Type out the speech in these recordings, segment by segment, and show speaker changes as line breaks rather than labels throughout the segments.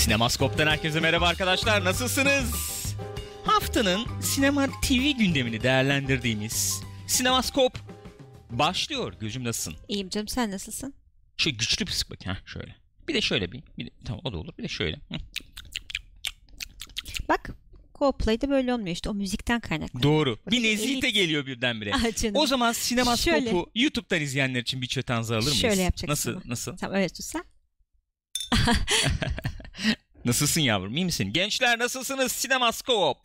Sinemaskop'tan herkese merhaba arkadaşlar. Nasılsınız? Haftanın sinema TV gündemini değerlendirdiğimiz Sinemaskop başlıyor. Gözüm nasılsın?
İyiyim canım sen nasılsın?
Şöyle güçlü bir sık bak. Heh, şöyle. Bir de şöyle bir. bir de, tamam o da olur. Bir de şöyle. Hı.
Bak Co-Play'de böyle olmuyor işte o müzikten kaynaklı.
Doğru. Bir
Buradaki
nezihte
elit-
geliyor birdenbire.
Ah canım.
O zaman Sinemaskop'u
Şöyle.
YouTube'dan izleyenler için bir çötanzı alır mıyız?
Şöyle yapacaksın
Nasıl?
ama.
Nasıl?
Tamam öyle tutsan.
Nasılsın yavrum? İyi misin? Gençler nasılsınız? Sinemaskop.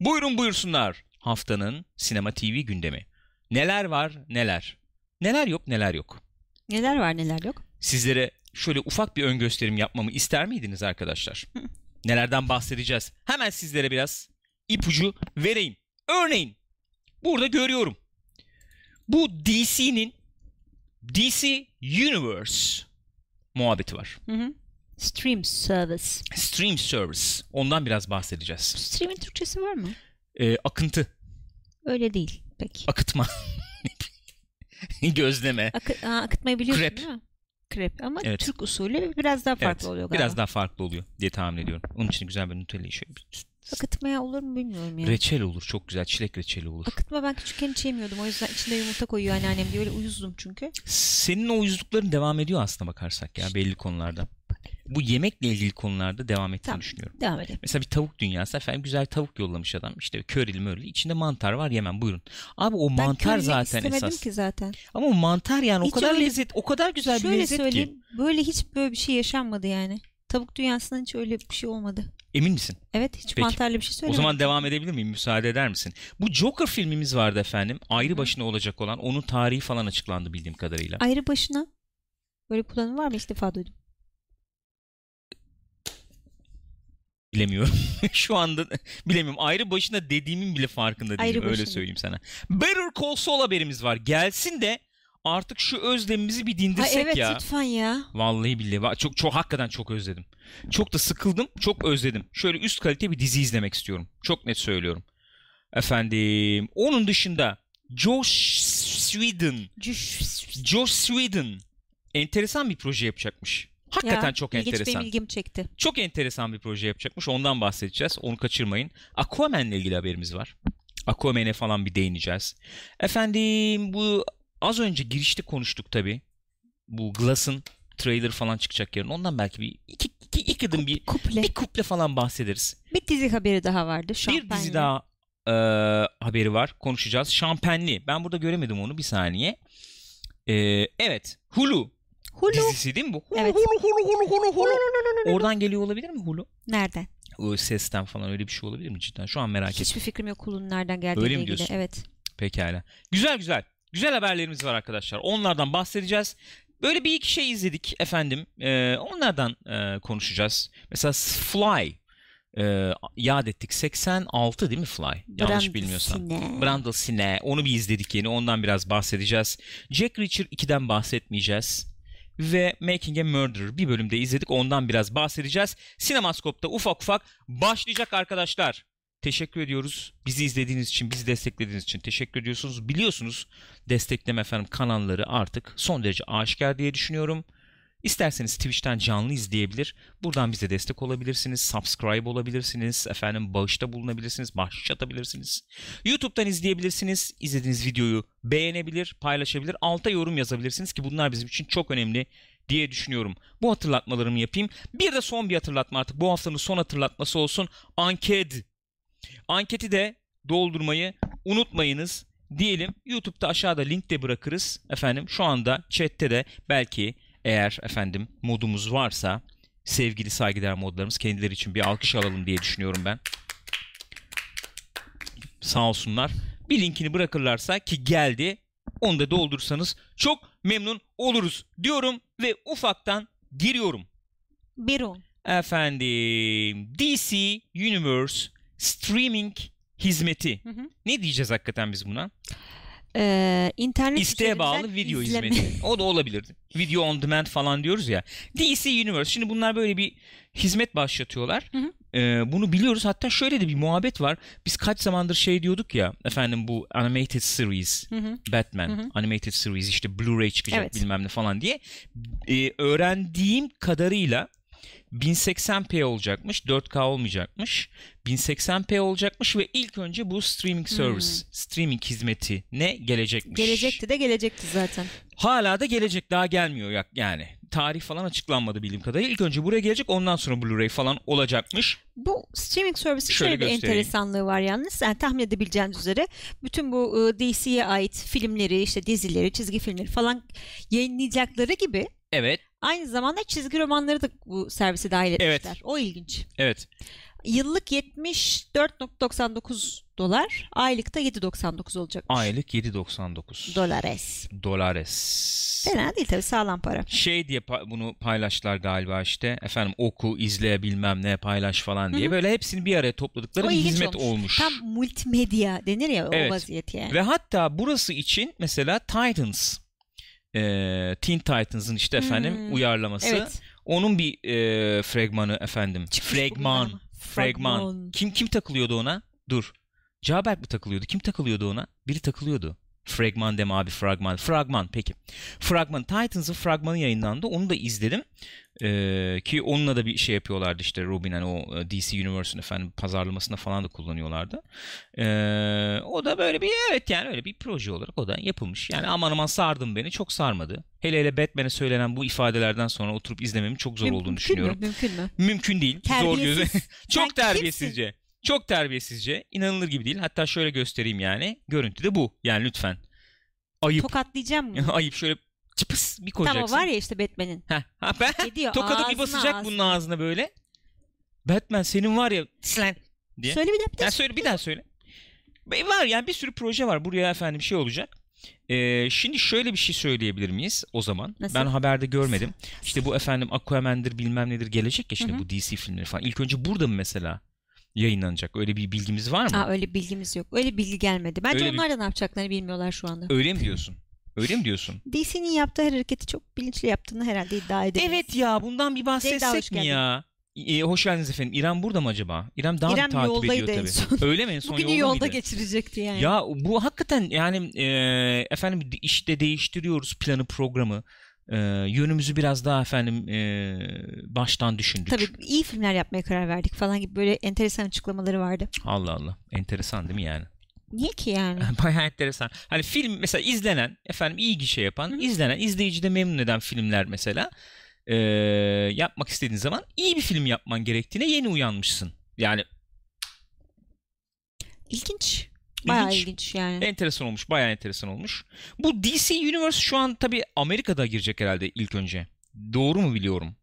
Buyurun buyursunlar. Haftanın sinema TV gündemi. Neler var neler. Neler yok neler yok.
Neler var neler yok.
Sizlere şöyle ufak bir ön gösterim yapmamı ister miydiniz arkadaşlar? Nelerden bahsedeceğiz? Hemen sizlere biraz ipucu vereyim. Örneğin burada görüyorum. Bu DC'nin DC Universe muhabbeti var.
Hı hı. Stream service.
Stream Service. Ondan biraz bahsedeceğiz.
Stream'in Türkçesi var mı?
Ee, akıntı,
Öyle değil. Peki.
akıtma, gözleme.
Akı- Aa, akıtmayı biliyorsun
Krep.
değil mi? Krep. Ama
Evet.
Türk usulü biraz daha farklı
Evet,
oluyor galiba.
Biraz daha farklı oluyor diye tahmin ediyorum. Onun için güzel bir Nutella'yı şöyle bir
Akıtmaya olur mu bilmiyorum ya.
reçel olur. Çok güzel çilek reçeli olur.
Akıtma ben küçükken hiç yemiyordum. O yüzden içinde yumurta koyuyor anneannem diye öyle uyuzdum çünkü.
Senin o uyuzlukların devam ediyor aslında bakarsak ya belli konularda. Bu yemekle ilgili konularda devam ettiğini
Tamam.
düşünüyorum.
Devam edelim.
Mesela bir tavuk dünyası efendim güzel tavuk yollamış adam. İşte körili mörili içinde mantar var yemem buyurun. Abi o
Ben
mantar zaten esas.
ki zaten.
Ama o mantar yani o
Hiç
kadar
öyle-
lezzet o kadar güzel bir
Şöyle
lezzet ki.
söyleyeyim. Böyle hiç böyle bir şey yaşanmadı yani. Tavuk dünyasında hiç öyle bir şey olmadı.
Emin misin?
Evet hiç
Peki.
mantarlı bir şey
O
söylemedim.
zaman devam edebilir miyim? Müsaade eder misin? Bu Joker filmimiz vardı efendim. Ayrı
Hı.
başına olacak olan. Onun tarihi falan açıklandı bildiğim kadarıyla.
Ayrı başına böyle kullanım var mı? İlk defa duydum.
Bilemiyorum. Şu anda bilemiyorum. Ayrı başına dediğimin bile farkında değilim.
Ayrı
Öyle
başına.
söyleyeyim sana. Better Call Saul haberimiz var. Gelsin de artık şu özlemimizi bir
Ay
dindirsek
evet
ya.
lütfen ya.
Vallahi billahi. Çok çok hakikaten çok özledim. Çok da sıkıldım. Çok özledim. Şöyle üst kalite bir dizi izlemek istiyorum. Çok net söylüyorum. Efendim. Onun dışında Josh Sweden.
Cüş.
Josh Sweden enteresan bir proje yapacakmış. Hakikaten
Ya,
çok enteresan.
benim ilgimi çekti.
Çok enteresan bir proje yapacakmış. Ondan bahsedeceğiz. Onu kaçırmayın. Aquaman'le ilgili haberimiz var. Aquaman'e falan bir değineceğiz. Efendim bu az önce girişte konuştuk tabii. Bu Glass'ın trailer falan çıkacak yarın. Ondan belki bir iki, iki, iki adım bir,
Kuple.
bir kuple falan bahsederiz.
Bir dizi haberi daha vardı.
Bir
Şampanya.
dizi daha e, haberi var. Konuşacağız. Şampenli. Ben burada göremedim onu bir saniye. E, evet. Hulu
Hulu.
dizisi değil mi bu? Hulu,
Evet.
Hulu, Hulu, Hulu, Hulu, Hulu. Oradan geliyor olabilir mi Hulu?
Nereden?
O sesten falan öyle bir şey olabilir mi cidden? Şu an merak ettim.
Hiçbir fikrim yok Hulu'nun nereden geldiğiyle
Öyle mi
ilgili.
diyorsun?
Evet.
Pekala. Güzel güzel. Güzel haberlerimiz var arkadaşlar. Onlardan bahsedeceğiz. Böyle bir iki şey izledik efendim. Ee, onlardan e, konuşacağız. Mesela Fly. E, yad ettik. 86 değil mi Fly? Yanlış
Brand
bilmiyorsam. Brandle Sine. Onu bir izledik yeni. Ondan biraz bahsedeceğiz. Jack Reacher 2'den bahsetmeyeceğiz. Ve Making a Murderer bir bölümde izledik. Ondan biraz bahsedeceğiz. Sinemaskop'ta ufak ufak başlayacak arkadaşlar. Teşekkür ediyoruz. Bizi izlediğiniz için, bizi desteklediğiniz için teşekkür ediyorsunuz. Biliyorsunuz destekleme efendim kanalları artık son derece aşikar diye düşünüyorum. İsterseniz Twitch'ten canlı izleyebilir. Buradan bize destek olabilirsiniz. Subscribe olabilirsiniz. Efendim bağışta bulunabilirsiniz. Bahşiş atabilirsiniz. YouTube'dan izleyebilirsiniz. İzlediğiniz videoyu beğenebilir, paylaşabilir. Alta yorum yazabilirsiniz ki bunlar bizim için çok önemli diye düşünüyorum. Bu hatırlatmalarımı yapayım. Bir de son bir hatırlatma artık. Bu haftanın son hatırlatması olsun. Anket. Anketi de doldurmayı unutmayınız diyelim. YouTube'da aşağıda link de bırakırız. Efendim şu anda chatte de belki eğer efendim modumuz varsa sevgili saygıdeğer modlarımız kendileri için bir alkış alalım diye düşünüyorum ben. Sağ olsunlar. Bir linkini bırakırlarsa ki geldi onu da doldursanız çok memnun oluruz diyorum ve ufaktan giriyorum.
Bir on.
Efendim DC Universe streaming hizmeti.
Hı hı.
Ne diyeceğiz hakikaten biz buna?
Ee, internet
İsteğe bağlı video
izleme.
hizmeti. O da olabilirdi. Video on demand falan diyoruz ya. DC Universe. Şimdi bunlar böyle bir hizmet başlatıyorlar.
Hı hı.
Ee, bunu biliyoruz. Hatta şöyle de bir muhabbet var. Biz kaç zamandır şey diyorduk ya. Efendim bu animated series.
Hı hı.
Batman
Hı hı.
animated series işte Blu-ray çıkacak
Evet.
bilmem ne falan diye. Ee, öğrendiğim kadarıyla 1080p olacakmış. 4K olmayacakmış. 1080p olacakmış ve ilk önce bu streaming service, streaming hizmeti ne gelecekmiş.
Gelecekti de gelecekti zaten.
Hala da gelecek daha gelmiyor ya- yani. Tarih falan açıklanmadı bildiğim kadarıyla. İlk önce buraya gelecek ondan sonra Blu-ray falan olacakmış.
Bu streaming service'in
Şöyle
şöyle, bir
göstereyim.
enteresanlığı var yalnız. Yani tahmin edebileceğiniz üzere bütün bu e, DC'ye ait filmleri, işte dizileri, çizgi filmleri falan yayınlayacakları gibi
Evet,
aynı zamanda çizgi romanları da bu servise dahil etmişler.
Evet.
O ilginç.
evet.
Yıllık 74.99 dolar, aylıkta 7.99 olacak.
Aylık 7.99
Dolares.
dolares.
Fena değil tabii sağlam para.
Şey diye pa- bunu paylaştılar galiba işte. Efendim oku, izle bilmem ne paylaş falan diye.
Hı hı.
Böyle hepsini bir araya topladıkları
O
bir hizmet olmuş.
Tam multimedya denir ya
Evet.
o vaziyet yani.
Ve hatta burası için mesela Titans e, Teen Titans'ın işte efendim
Hmm.
uyarlaması.
Evet.
Onun bir e, fragmanı efendim.
Çıkmış.
Fragman. Fragman. Kim kim takılıyordu ona? Dur. Caberk mi takılıyordu? Kim takılıyordu ona? Biri takılıyordu. Fragman deme abi fragman. Fragman peki. Fragman Titans'ın fragmanı yayınlandı. Onu da izledim. Ee, ki onunla da bir şey yapıyorlardı işte Robin hani o e, DC Universe'ın efendim pazarlamasında falan da kullanıyorlardı. Ee, o da böyle bir evet yani öyle bir proje olarak o da yapılmış. Yani aman aman sardım beni çok sarmadı. Hele hele Batman'e söylenen bu ifadelerden sonra oturup izlememin çok zor
Müm-
olduğunu
mümkün
düşünüyorum.
Mü? Mümkün mü?
Mümkün değil. Zor göze.
Terbiyesiz.
Çok
Sen
terbiyesizce. Çok terbiyesizce. İnanılır gibi değil. Hatta şöyle göstereyim yani. Görüntü de bu. Yani lütfen. Ayıp.
Tokatlayacağım mı?
Ayıp şöyle çıpıs bir
Tamam
koyacaksın.
o var ya işte Batman'in.
Heh, ha, ben
Gidiyor
tokadı bir
ağzına
basacak
ağzına.
bunun ağzına böyle. Batman senin var ya slen diye.
Söyle bir daha bir daha.
Ya söyle bir daha söyle. Var yani bir sürü proje var. Buraya efendim şey olacak. Ee, şimdi şöyle bir şey söyleyebilir miyiz o zaman?
Nasıl?
Ben haberde görmedim. İşte bu efendim Aquaman'dır bilmem nedir gelecek ya şimdi
Hı hı.
bu DC filmleri falan. İlk önce burada mı mesela yayınlanacak? Öyle bir bilgimiz var mı?
Aa, öyle bilgimiz yok. Öyle bilgi gelmedi. Bence
Öyle
onlar da ne yapacaklarını bilmiyorlar şu anda.
Öyle mi diyorsun? Öyle mi diyorsun?
DC'nin yaptığı her hareketi çok bilinçli yaptığını herhalde iddia edebiliriz.
Evet ya bundan bir bahsetsek mi ya? Ee, hoş geldiniz efendim. İrem burada mı acaba? İrem daha
İrem
takip ediyor tabii.
son.
Öyle mi en son
Bugünü
yolda
yolda geçirecekti yani.
Ya bu hakikaten yani e, efendim işte değiştiriyoruz planı programı. E, yönümüzü biraz daha efendim e, baştan düşündük.
Tabii iyi filmler yapmaya karar verdik falan gibi böyle enteresan açıklamaları vardı.
Allah Allah. Enteresan değil mi yani?
Niye ki yani?
Bayağı enteresan. Hani film mesela izlenen, efendim iyi gişe yapan,
Hı.
izlenen, izleyici de memnun eden filmler mesela e, yapmak istediğin zaman iyi bir film yapman gerektiğine yeni uyanmışsın. Yani
İlginç. Bayağı
İlginç.
ilginç yani.
enteresan olmuş, bayağı enteresan olmuş. Bu DC Universe şu an tabii Amerika'da girecek herhalde ilk önce. Doğru mu biliyorum?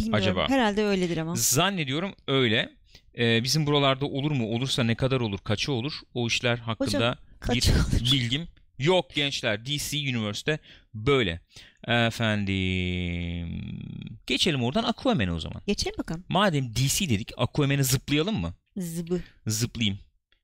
Bilmiyorum.
acaba?
Herhalde öyledir ama.
Zannediyorum öyle. Ee, bizim buralarda olur mu? Olursa ne kadar olur? Kaçı olur? O işler hakkında
Hocam,
bir
olur?
bilgim yok gençler. DC Universe'de böyle. Efendim. Geçelim oradan Aquaman'e o zaman.
Geçelim bakalım.
Madem DC dedik Aquaman'e zıplayalım mı?
Zıbı.
Zıplayayım.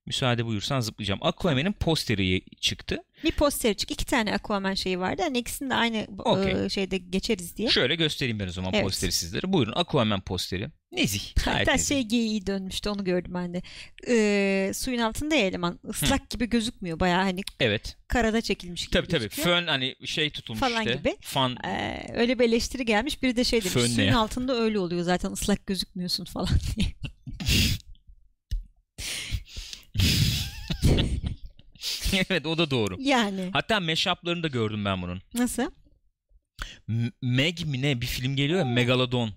Müsaade buyursan zıplayacağım. Aquaman'in posteri çıktı.
Bir poster çık. iki tane Aquaman şeyi vardı. Hani ikisini de aynı
Okey.
e, şeyde geçeriz diye.
Şöyle göstereyim ben o zaman
Evet.
posteri sizlere. Buyurun Aquaman posteri. Nezih.
Hatta
nezih.
şey geyiği dönmüştü onu gördüm ben de. Ee, suyun altında ya eleman. Islak gibi gözükmüyor. Bayağı hani
Evet.
karada çekilmiş gibi
Tabii tabii.
gözüküyor.
Fön hani şey tutulmuş
Falan
işte.
gibi.
Fan
Ee, öyle bir eleştiri gelmiş. Biri de şey demiş.
Fön
suyun
ya?
altında öyle oluyor zaten ıslak gözükmüyorsun falan diye.
evet o da doğru.
Yani.
Hatta mashup'larını da gördüm ben bunun.
Nasıl?
M- Meg mi ne bir film geliyor ya Megalodon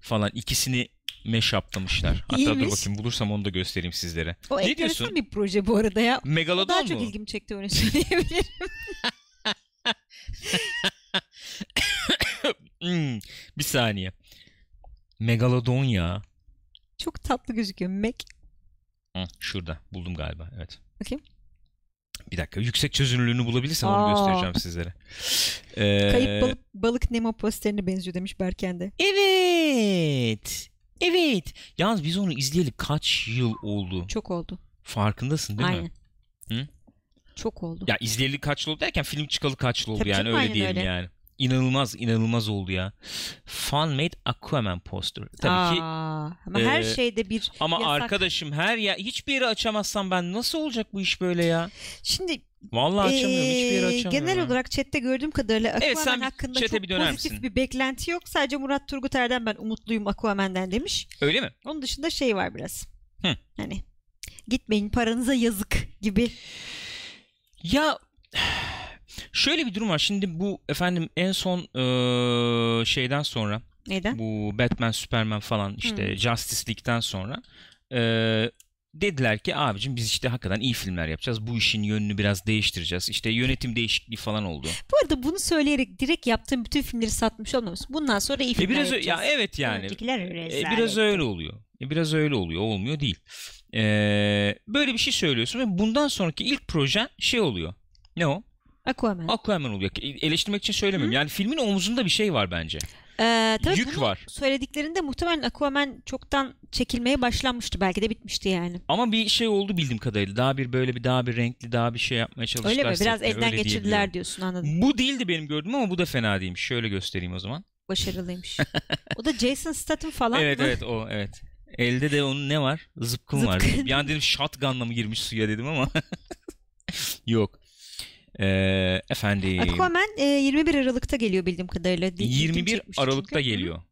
falan ikisini mashup'lamışlar. Hatta dur
İyiymiş.
bakayım bulursam onu da göstereyim sizlere.
O
Ne diyorsun?
bir proje bu arada ya. O daha
Megalodon
çok
mu?
ilgimi çekti öyle söyleyebilirim.
Hmm, bir saniye. Megalodon ya.
çok tatlı gözüküyor. Mac.
Hı, şurada buldum galiba evet.
Bakayım.
Bir dakika yüksek çözünürlüğünü bulabilirsem onu
Aa.
göstereceğim sizlere. Ee,
Kayıp balık, balık Nemo posterine benziyor demiş Berken de.
Evet. Evet. Yalnız biz onu izleyeli kaç yıl oldu?
Çok oldu.
Farkındasın değil
Aynen.
mi? Hı?
Çok oldu.
Ya izleyeli kaç yıl oldu derken film çıkalı kaç yıl oldu
Tabii
yani öyle diyelim
öyle.
yani. İnanılmaz inanılmaz oldu ya. Fan made Aquaman poster. Tabii ki
Aa, ama her
e,
şeyde bir
ama
yasak.
arkadaşım her ya hiçbir yeri açamazsam ben nasıl olacak bu iş böyle ya?
Şimdi
Vallahi açamıyorum hiçbir yeri
Ee,
açamıyorum.
Genel
ya.
olarak chatte gördüğüm kadarıyla Aquaman
Evet, sen
hakkında çok
bir
pozitif
misin?
bir beklenti yok. Sadece Murat Turguter'den ben umutluyum Aquaman'den demiş.
Öyle mi?
Onun dışında şey var biraz.
Hı.
Hani gitmeyin paranıza yazık gibi.
Ya şöyle bir durum var. Şimdi bu efendim en son eee, şeyden sonra
Neden?
bu Batman, Superman falan işte
Hmm.
Justice League'den sonra eee, dediler ki abicim biz işte hakikaten iyi filmler yapacağız. Bu işin yönünü biraz değiştireceğiz. İşte yönetim değişikliği falan oldu.
Bu arada bunu söyleyerek direkt yaptığım bütün filmleri satmış olmamış. Bundan sonra iyi
E
filmler
biraz ö-
yapacağız.
ya evet yani.
Öncekiler
E, biraz öyle oluyor. E, biraz öyle oluyor. Olmuyor değil. E, böyle bir şey söylüyorsun ve bundan sonraki ilk projen şey oluyor. Ne o?
Aquaman.
Aquaman oluyor. E, Eleştirmek için söylemiyorum. Yani filmin omuzunda bir şey var bence.
Ee, tabii
Yük var.
söylediklerinde muhtemelen Aquaman çoktan çekilmeye başlanmıştı. Belki de bitmişti yani.
Ama bir şey oldu bildiğim kadarıyla. Daha bir böyle bir daha bir renkli daha bir şey yapmaya çalıştılar.
Öyle mi? Biraz elden
Öyle
geçirdiler diyorsun anladım.
Bu değildi benim gördüğüm ama bu da fena değilmiş. Şöyle göstereyim o zaman.
Başarılıymış. o da Jason Statham falan
evet
mı?
evet o evet. Elde de onun ne var? Zıpkın, var.
Zıpkın.
Bir an dedim shotgunla mı girmiş suya dedim ama. Yok. Ee, efendim.
Aquaman e, 21 Aralık'ta geliyor bildiğim kadarıyla. İlgimi
21
çekmişti
Aralık'ta
çünkü.
geliyor.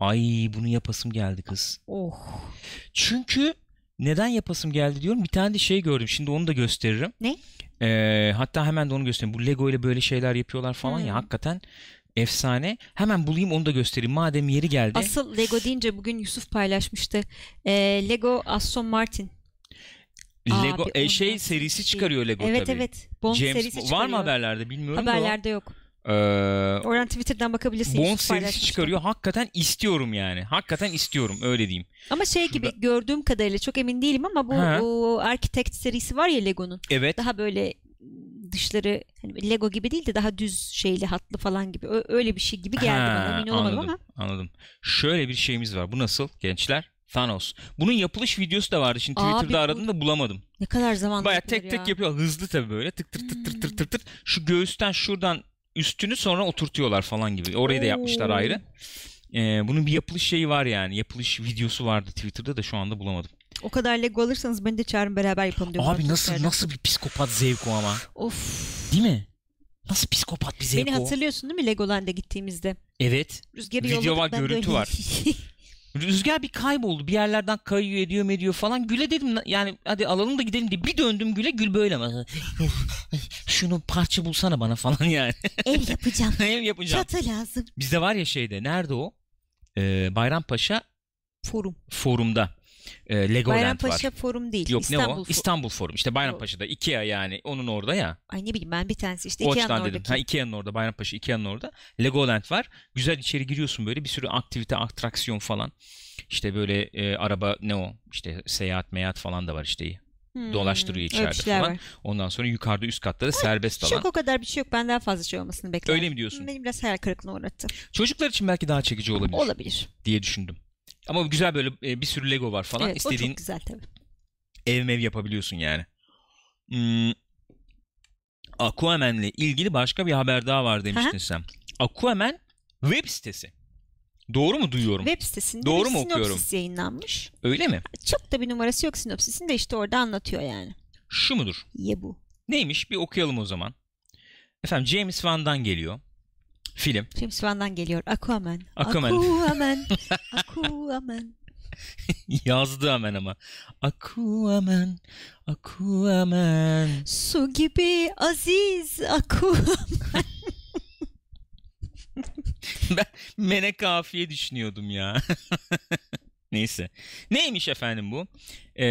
Ay bunu yapasım geldi kız.
Oh.
Çünkü neden yapasım geldi diyorum. Bir tane de şey gördüm. Şimdi onu da gösteririm.
Ne?
Ee, hatta hemen de onu göstereyim. Bu Lego ile böyle şeyler yapıyorlar falan ya.
Hmm.
Hakikaten efsane. Hemen bulayım onu da göstereyim. Madem yeri geldi.
Asıl Lego deyince bugün Yusuf paylaşmıştı. E, Lego Aston Martin.
Lego
Abi,
e, şey
nasıl
serisi
şey?
çıkarıyor Lego
evet
tabii.
evet. Bond
James
serisi
var
çıkarıyor.
mı haberlerde bilmiyorum da.
Haberlerde yok.
o. Ee,
Oradan Twitter'dan bakabilirsin.
Bond serisi çıkarıyor. Hakikaten istiyorum yani. Hakikaten istiyorum öyle diyeyim.
Ama şey
Şurada-
gibi gördüğüm kadarıyla çok emin değilim ama bu,
Ha.
bu Architect serisi var ya Lego'nun.
Evet.
Daha böyle dışları hani Lego gibi değil de daha düz şeyli hatlı falan gibi. Ö- öyle bir şey gibi geldi bana
Ha,
emin olamadım
anladım,
ama.
Anladım. Şöyle bir şeyimiz var. Bu nasıl gençler? Thanos. Bunun yapılış videosu da vardı. Şimdi
Abi
Twitter'da aradım da bulamadım.
Ne kadar zaman
Baya tek tek
ya.
yapıyor. Hızlı tabii böyle. Tık tır tır tır tır tır tır. Şu göğüsten şuradan üstünü sonra oturtuyorlar falan gibi. Orayı da yapmışlar
Oo.
ayrı. Ee, bunun bir yapılış şeyi var yani. Yapılış videosu vardı Twitter'da da şu anda bulamadım.
O kadar Lego alırsanız beni de çağırın beraber yapalım diyorum.
Abi nasıl
Twitter'da.
nasıl bir psikopat zevk o ama.
Of.
Değil mi? Nasıl psikopat bir zevk
Beni
o?
hatırlıyorsun değil mi Legoland'a gittiğimizde?
Evet.
Rüzgarı
Video var, görüntü
böyle-
var. Rüzgar bir kayboldu. Bir yerlerden kayıyor ediyor ediyor falan. Gül'e dedim yani hadi alalım da gidelim diye. Bir döndüm Gül'e Gül böyle. Şunu parça bulsana bana falan yani.
El yapacağım.
Ev yapacağım.
Çatı lazım.
Bizde var ya şeyde nerede o? Ee, Bayrampaşa
Forum.
forumda. Ee, Legoland var.
Bayrampaşa forum değil.
Yok
İstanbul
ne o?
Fo-
İstanbul Forum. İşte Bayrampaşa'da. Ikea yani. Onun orada ya.
Ay ne bileyim ben bir tanesi. İşte
o
Ikea'nın oradaki.
Ha Ikea'nın orada. Bayrampaşa Ikea'nın orada. Legoland var. Güzel içeri giriyorsun böyle. Bir sürü aktivite, atraksiyon falan. İşte böyle e, araba ne o? İşte seyahat meyat falan da var işte.
Hmm,
dolaştırıyor içeride falan.
var.
Ondan sonra yukarıda üst katta da serbest
Çok
alan.
o kadar bir şey yok. Ben daha fazla şey olmasını bekliyorum.
Öyle mi diyorsun?
Beni biraz hayal kırıklığına uğrattı.
Çocuklar için belki daha çekici olabilir
Olabilir.
diye düşündüm. Ama güzel böyle e, bir sürü Lego var falan.
evet o
İstediğin
çok güzel tabii.
ev mev yapabiliyorsun yani. Hmm. Aquaman'le ilgili başka bir haber daha var demiştin sen. Aquaman web sitesi. Doğru mu duyuyorum?
Web sitesinde
Doğru
bir
mu
sinopsis
okuyorum?
yayınlanmış.
Öyle mi?
Çok da bir numarası yok sinopsisin de işte orada anlatıyor yani.
Şu mudur?
Ye bu.
Neymiş? Bir okuyalım o zaman. Efendim James Van'dan geliyor. Film.
James Van'dan geliyor. Aquaman.
Aquaman.
Aquaman. Aquaman.
Yazdı hemen ama. Aquaman, Aquaman.
Su gibi aziz Aquaman.
ben Mene kafiye düşünüyordum ya. Neyse. Neymiş efendim bu? Ee,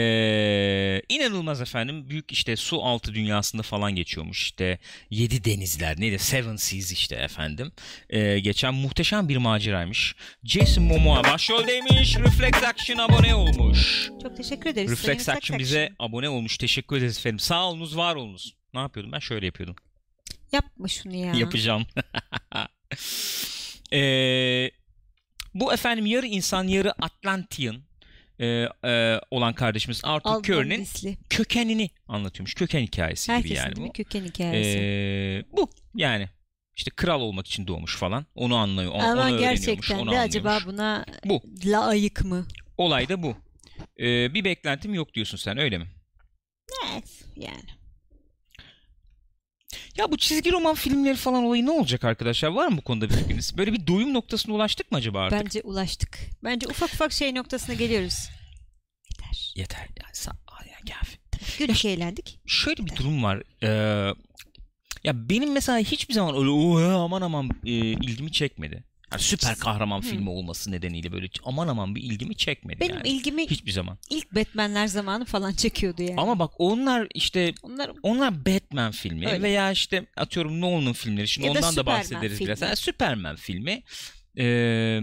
inanılmaz efendim. Büyük işte su altı dünyasında falan geçiyormuş. İşte yedi denizler neydi? Seven Seas işte efendim. Ee, geçen muhteşem bir maceraymış. Jason Momoa başroldeymiş. Reflex Action abone olmuş.
Çok teşekkür ederiz.
Reflex
Sayın
Action bize abone olmuş. Teşekkür ederiz efendim. Sağ olunuz, var olunuz. Ne yapıyordum ben? Şöyle yapıyordum.
Yapma şunu ya.
Yapacağım. Ee, bu efendim yarı insan yarı Atlantean e, e, olan kardeşimiz Arthur Curry'nin kökenini anlatıyormuş. Köken hikayesi gibi
Herkesin
yani
değil mi
bu.
köken hikayesi.
Ee, bu yani işte kral olmak için doğmuş falan. Onu anlıyor. Onu,
Ama
onu öğreniyormuş.
gerçekten
Onu
de acaba
anlıyormuş.
buna
Bu.
layık mı?
Olay da bu. Ee, bir beklentim yok diyorsun sen öyle mi?
Evet yani.
Ya bu çizgi roman filmleri falan olayı ne olacak arkadaşlar? Var mı bu konuda bir fikriniz? Böyle bir doyum noktasına ulaştık mı acaba artık?
Bence ulaştık. Bence ufak ufak şey noktasına geliyoruz. Yeter.
Yeter. Yani, sa- ya, kafi.
Güldük eğlendik.
Şöyle bir durum var. Ee, ya benim mesela hiçbir zaman öyle "Oo, aman aman e, ilgimi çekmedi. Yani süper kahraman
Hı.
filmi olması nedeniyle böyle aman aman bir ilgimi çekmedi
Benim
yani.
ilgimi
Hiçbir zaman.
ilk Batman'ler zamanı falan çekiyordu yani.
Ama bak onlar işte
Onlar
onlar Batman filmi
Öyle.
veya işte atıyorum Nolan'ın filmleri. Şimdi
Ya da
ondan da
Superman
bahsederiz
filmi.
biraz. Yani Superman filmi. Ee,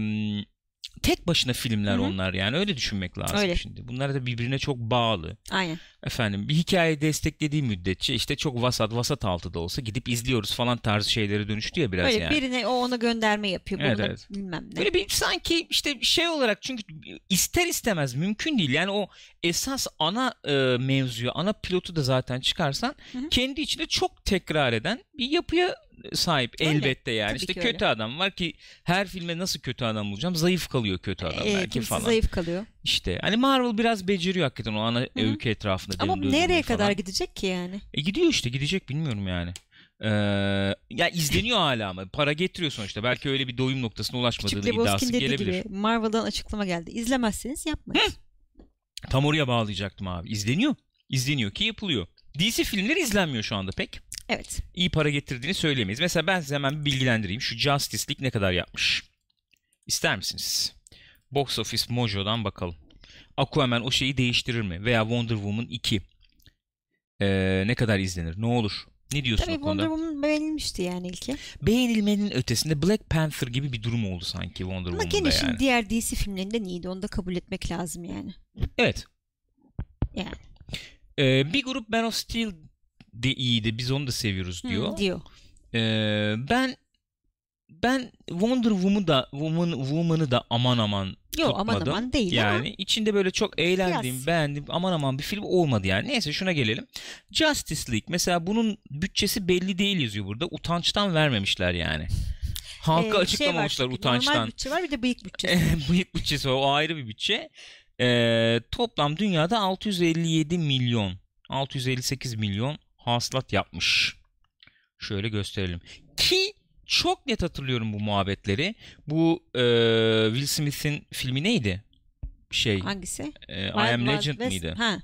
tek başına filmler
Hı hı.
onlar yani öyle düşünmek lazım
Öyle.
şimdi. Bunlar da birbirine çok bağlı.
aynen.
Efendim bir hikaye desteklediği müddetçe işte çok vasat vasat altı da olsa gidip izliyoruz falan tarzı şeylere dönüştü ya biraz
Öyle
yani.
birine o ona gönderme yapıyor.
Evet, evet.
bilmem ne.
Böyle bir sanki işte şey olarak çünkü ister istemez mümkün değil. Yani o esas ana e, mevzuyu, ana pilotu da zaten çıkarsan
Hı hı.
kendi içinde çok tekrar eden bir yapıya sahip
Öyle.
elbette yani.
Tabii
işte kötü adam var ki her filme nasıl kötü adam bulacağım? Zayıf kalıyor kötü adam
Ee,
belki falan.
zayıf kalıyor.
İşte hani Marvel biraz beceriyor hakikaten o ana öykü etrafında
Ama nereye
falan.
kadar gidecek ki yani?
E gidiyor işte gidecek bilmiyorum yani. Ee, ya izleniyor hala ama para getiriyor sonuçta. Belki öyle bir doyum noktasına
Küçük
ulaşmadığını
Lebowski'nin
iddiası gelebilir.
gibi Marvel'dan açıklama geldi. İzlemezseniz yapmayın.
Tam oraya bağlayacaktım abi. İzleniyor. İzleniyor ki yapılıyor. DC filmleri izlenmiyor şu anda pek.
Evet.
İyi para getirdiğini söyleyemeyiz. Mesela ben size hemen bir bilgilendireyim. Şu Justice League ne kadar yapmış? İster misiniz? Box Office Mojo'dan bakalım. Aquaman o şeyi değiştirir mi? Veya Wonder Woman 2. Ee, ne kadar izlenir? Ne olur? Ne diyorsun
Tabii
o konuda?
Wonder Woman beğenilmişti yani ilki.
Beğenilmenin ötesinde Black Panther gibi bir durum oldu sanki Wonder
Ama
Woman'da
gene
yani.
şimdi diğer DC filmlerinden iyiydi. Onu da kabul etmek lazım yani.
Evet.
Yani.
Ee, bir grup Man of Steel de iyiydi. Biz onu da seviyoruz
Hı,
diyor.
diyor.
Ee, ben ben Wonder Woman'ı da Woman Woman'ı da aman aman
Yok aman aman değil
yani
ama
içinde böyle çok eğlendiğim,
Biraz.
beğendiğim aman aman bir film olmadı yani. Neyse şuna gelelim. Justice League mesela bunun bütçesi belli değil yazıyor burada. Utançtan vermemişler yani. Halka
e, şey var
açıklamamışlar utançtan.
Normal bütçe var bir de bıyık bütçesi.
Bıyık bütçesi var. O ayrı bir bütçe. Ee, toplam dünyada 657 milyon 658 milyon hasılat yapmış. Şöyle gösterelim. Ki çok net hatırlıyorum bu muhabbetleri. Bu e, Will Smith'in filmi neydi? Şey,
Hangisi?
e, I
Wild
Am
Wild
Legend
West-
miydi?
Ha.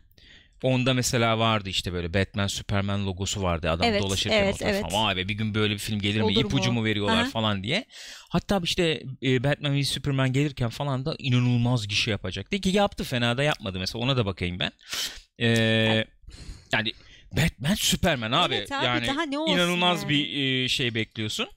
Onda mesela vardı işte böyle Batman, Superman logosu vardı. Adam
Evet,
dolaşırken
evet,
ortada
evet.
Vay be bir gün böyle bir film gelir mi?
Olur
İpucu
mu?
mu veriyorlar
Aha.
falan diye. Hatta işte e, Batman ve Superman gelirken falan da inanılmaz gişe yapacaktı. Ki yaptı fena da yapmadı mesela. Ona da bakayım ben. Ee, yani Batman, Superman abi.
Evet abi,
yani
daha ne
inanılmaz
yani?
bir e, şey bekliyorsun.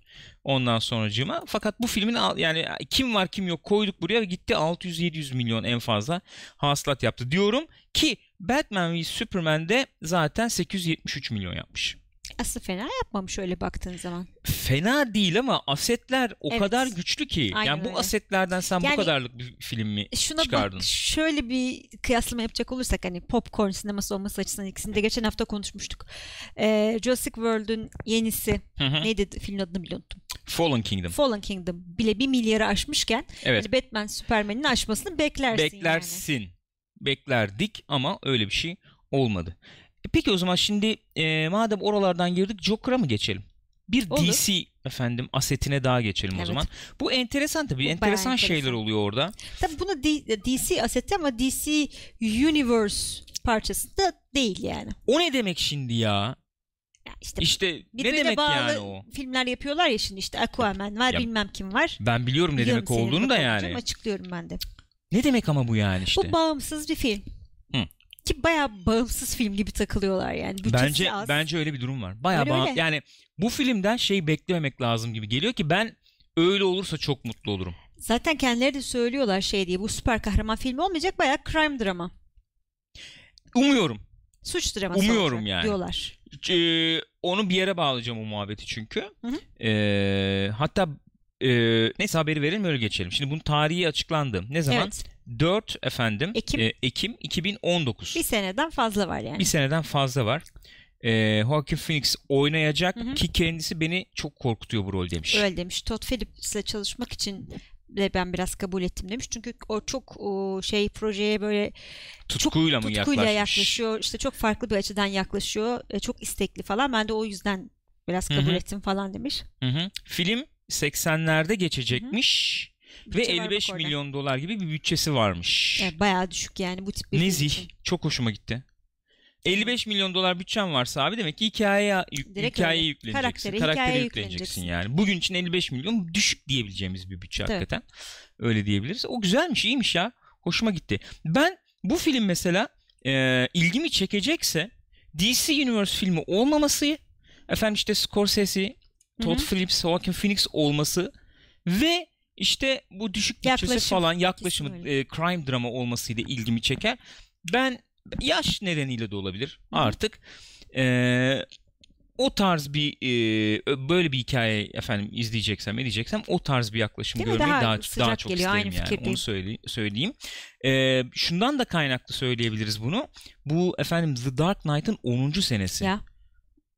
Ondan sonracığıma. Fakat bu filmin yani kim var kim yok koyduk buraya gitti 600-700 milyon en fazla hasılat yaptı diyorum ki Batman v Superman'de zaten 873 milyon yapmış.
Aslında fena yapmamış öyle baktığın zaman.
Fena değil ama asetler o
Evet.
kadar güçlü ki.
Aynen
yani bu
öyle.
asetlerden sen
Yani
bu kadarlık bir film mi
Şuna
çıkardın?
bak şöyle bir kıyaslama yapacak olursak hani popcorn sineması olması açısından ikisini de geçen hafta konuşmuştuk. Ee, Jurassic World'ün yenisi
Hı hı.
neydi filmin adını bile unuttum.
Fallen Kingdom.
Fallen Kingdom bile bir milyarı aşmışken
Evet.
hani Batman Superman'in aşmasını beklersin, yani.
Beklersin. Beklerdik ama öyle bir şey olmadı. E peki o zaman şimdi e, madem oralardan girdik Joker'a mı geçelim? Bir
Olur.
DC efendim asetine daha geçelim o
Evet.
zaman. Bu enteresan tabii.
Bu
enteresan şeyler
enteresan.
oluyor orada.
Tabii bunu D- DC aseti ama DC Universe parçası da değil yani.
O ne demek şimdi ya?
Ya işte
İşte ne demek
bağlı
yani o?
filmler yapıyorlar ya şimdi işte Aquaman var
Ya-
bilmem kim var.
Ben biliyorum ne
Biliyorum
demek olduğunu da yani.
Açıklıyorum ben de.
Ne demek ama bu yani işte?
Bu bağımsız bir film. Ki bayağı bağımsız film gibi takılıyorlar yani. Bütçesi
Bence
az.
bence öyle bir durum var. Bayağı
Öyle
bağ-
öyle.
yani bu filmden şey beklememek lazım gibi geliyor ki ben öyle olursa çok mutlu olurum.
Zaten kendileri de söylüyorlar şey diye bu süper kahraman filmi olmayacak bayağı crime drama.
Umuyorum.
Suç draması
Umuyorum
olacak
yani.
diyorlar.
Ee, onu bir yere bağlayacağım o muhabbeti çünkü.
Hı hı.
Ee, hatta e, neyse haberi verelim öyle geçelim. Şimdi bunun tarihi açıklandı. Ne zaman?
Evet.
4 efendim
Ekim.
e, Ekim 2019.
Bir seneden fazla var yani.
Bir seneden fazla var. e, Joaquin Phoenix oynayacak
Hı hı.
ki kendisi beni çok korkutuyor bu rol demiş.
Öyle demiş. Todd Phillips'le çalışmak için de ben biraz kabul ettim demiş. Çünkü o çok o şey projeye böyle
Tutkuyla mı
tutkuyla
yaklaşmış?
yaklaşıyor. İşte çok farklı bir açıdan yaklaşıyor. E, çok istekli falan. Ben de o yüzden biraz kabul
Hı hı.
ettim falan demiş.
Hı hı. Film 80'lerde geçecekmiş ve
Bütçe var
55
bak orada.
milyon dolar gibi bir bütçesi varmış.
Yani bayağı düşük yani bu tip bir film
Nezih.
için.
Çok hoşuma gitti. 55 milyon dolar bütçen varsa abi demek ki hikayeye, yük,
Direkt
hikayeye
öyle.
yükleneceksin.
Karaktere,
Karaktere,
hikayeye
yükleneceksin
yükleneceksin.
yani. Bugün için 55 milyon düşük diyebileceğimiz bir bütçe
Tabii.
hakikaten. Öyle diyebiliriz. O güzelmiş, iyiymiş ya. Hoşuma gitti. Ben bu film mesela e, ilgimi çekecekse DC Universe filmi olmaması, efendim işte Scorsese, Todd. Phillips, Joaquin Phoenix olması ve işte bu düşük bütçesi
Yaklaşım.
falan yaklaşımı e, crime drama olmasıyla ilgimi çeker. Ben yaş nedeniyle de olabilir artık. E, o tarz bir e, böyle bir hikaye efendim izleyeceksem edeceksem o tarz bir yaklaşım
Değil
görmeyi
Daha
daha, daha, çok
geliyor,
isterim yani.
fikirdeyim.
Onu söyle, söyleyeyim. E, şundan da kaynaklı söyleyebiliriz bunu. Bu efendim The Dark Knight'ın 10. senesi
Ya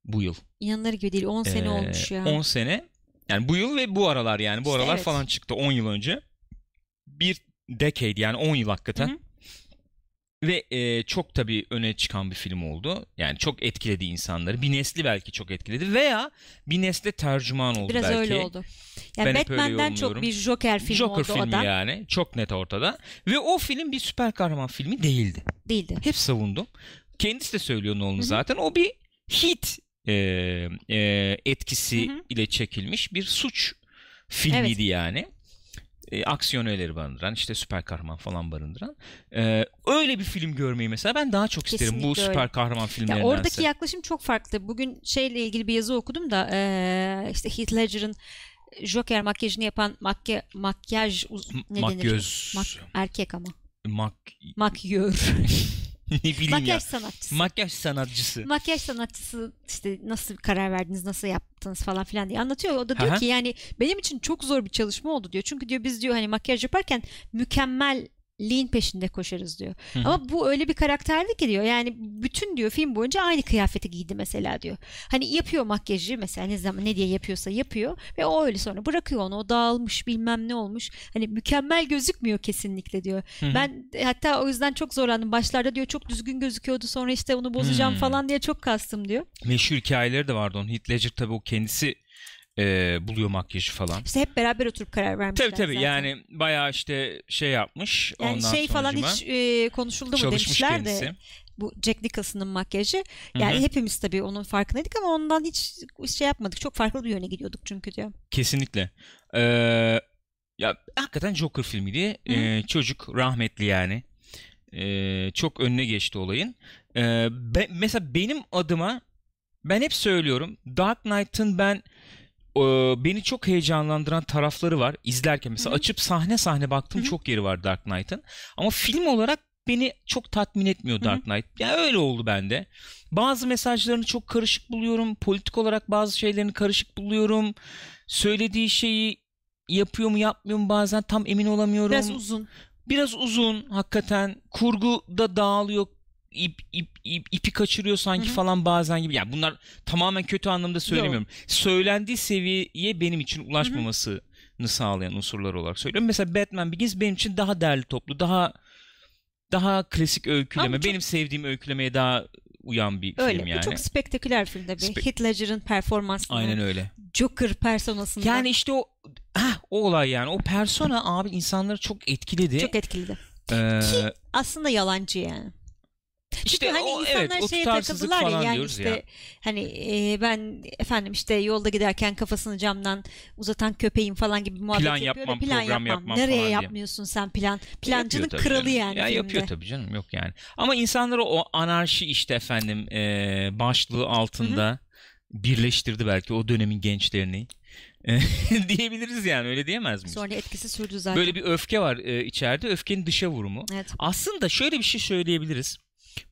bu yıl.
inanılır gibi değil. 10 sene
Ee,
olmuş ya.
10 sene. Yani bu yıl ve bu aralar yani. Bu
İşte
aralar
evet.
falan çıktı 10 yıl önce. Bir decade yani 10 yıl hakikaten.
Hı hı.
Ve e, çok tabii öne çıkan bir film oldu. Yani çok etkiledi insanları. Bir nesli belki çok etkiledi veya bir nesle tercüman oldu
Biraz
belki.
öyle oldu.
Ben
Yani
öyle
Batman'den çok bir Joker filmi
Joker
oldu
filmi
o da.
yani. Çok net ortada. Ve o film bir süper kahraman filmi değildi.
Değildi.
Hep savundum. Kendisi de söylüyor Nolan
Hı hı.
zaten. O bir hit e, e, etkisi
Hı hı.
ile çekilmiş bir suç filmiydi
Evet.
yani. E, aksiyon öğeleri barındıran, işte süper kahraman falan barındıran. E, öyle bir film görmeyi mesela ben daha çok isterim bu
Kesinlikle
süper
öyle.
kahraman
Ya
filmlerindense.
oradaki yaklaşım çok farklı. Bugün şeyle ilgili bir yazı okudum da eee, işte Heath Ledger'ın Joker makyajını yapan makya, makyaj ne denir?
Makyöz.
Mak, erkek ama.
Mak...
Makyör.
ne bileyim
makyaj
ya.
sanatçısı.
Makyaj sanatçısı.
makyaj sanatçısı işte nasıl karar verdiniz, nasıl yaptınız falan filan diye anlatıyor. O da diyor
Aha.
ki yani benim için çok zor bir çalışma oldu diyor. Çünkü diyor biz diyor hani makyaj yaparken mükemmelliğin peşinde koşarız diyor.
Hı hı.
Ama bu öyle bir karakterdi ki diyor. Yani bütün diyor film boyunca aynı kıyafeti giydi mesela diyor. Hani yapıyor makyajı mesela ne zaman ne diye yapıyorsa yapıyor ve o öyle sonra bırakıyor onu. O dağılmış bilmem ne olmuş. Hani mükemmel gözükmüyor kesinlikle diyor.
Hı hı.
Ben hatta o yüzden çok zorlandım. Başlarda diyor çok düzgün gözüküyordu. Sonra işte onu bozacağım
Hmm.
falan diye çok kastım diyor.
Meşhur hikayeleri de vardı onun. Heath Ledger tabii o kendisi e, buluyor makyajı falan.
İşte hep beraber oturup karar vermişler
Tabii tabii
zaten.
yani bayağı işte şey yapmış.
yani
ondan
şey falan
sonucuma
hiç e, konuşuldu mu
çalışmış
demişler
kendisi.
de bu Jack Nicholson'ın makyajı. Yani
hı.
hepimiz tabii onun farkındaydık ama ondan hiç şey yapmadık. Çok farklı bir yöne gidiyorduk çünkü diyor.
Kesinlikle. Ee, ya hakikaten Joker filmiydi.
Hı.
Ee, çocuk rahmetli yani. Ee, çok önüne geçti olayın. Ee, be- mesela benim adıma ben hep söylüyorum Dark Knight'ın ben beni çok heyecanlandıran tarafları var. İzlerken mesela
Hı hı.
açıp sahne sahne baktım
Hı hı.
çok yeri var Dark Knight'ın. Ama film olarak beni çok tatmin etmiyor. Dark Knight. Yani öyle oldu bende. Bazı mesajlarını çok karışık buluyorum. Politik olarak bazı şeylerini karışık buluyorum. Söylediği şeyi yapıyor mu yapmıyor mu bazen tam emin olamıyorum.
Biraz uzun.
Biraz uzun hakikaten. Kurgu da dağılıyor. İp, ip, ip, ipi kaçırıyor sanki
Hı hı.
falan bazen gibi. Yani bunlar tamamen kötü anlamda söylemiyorum. Söylendiği seviyeye benim için ulaşmamasını sağlayan unsurlar olarak söylüyorum. Mesela Batman Begins benim için daha değerli toplu, daha daha klasik öyküleme.
Ama çok-
Benim sevdiğim öykülemeye daha uyan bir
Öyle.
film yani.
çok spektaküler film tabii.
Spek-
Heath Ledger'ın performansı.
Aynen öyle.
Joker personasında.
Yani işte o heh, o olay yani. O persona abi insanları çok etkiledi.
çok etkiledi.
Ee,
Ki aslında yalancı yani. Çünkü
işte
hani
o,
insanlar
evet o
şeye takıldılar ya yani işte
ya.
hani e, ben efendim işte yolda giderken kafasını camdan uzatan köpeğim falan gibi muhabbet
Plan
yapıyor.
yapmam,
plan
program
yapmam.
yapmam
Nereye
falan diye.
yapmıyorsun sen plan? Plancının
Yapıyor tabii
kralı
canım.
yani
Ya
filmde.
yapıyor tabii canım yok yani. Ama insanları o anarşi işte efendim e, başlığı altında birleştirdi belki o dönemin gençlerini. E, diyebiliriz yani öyle diyemez miyiz?
Sonra etkisi sürdü zaten.
Böyle bir öfke var e, içeride. Öfkenin dışa vurumu.
Evet.
Aslında şöyle bir şey söyleyebiliriz.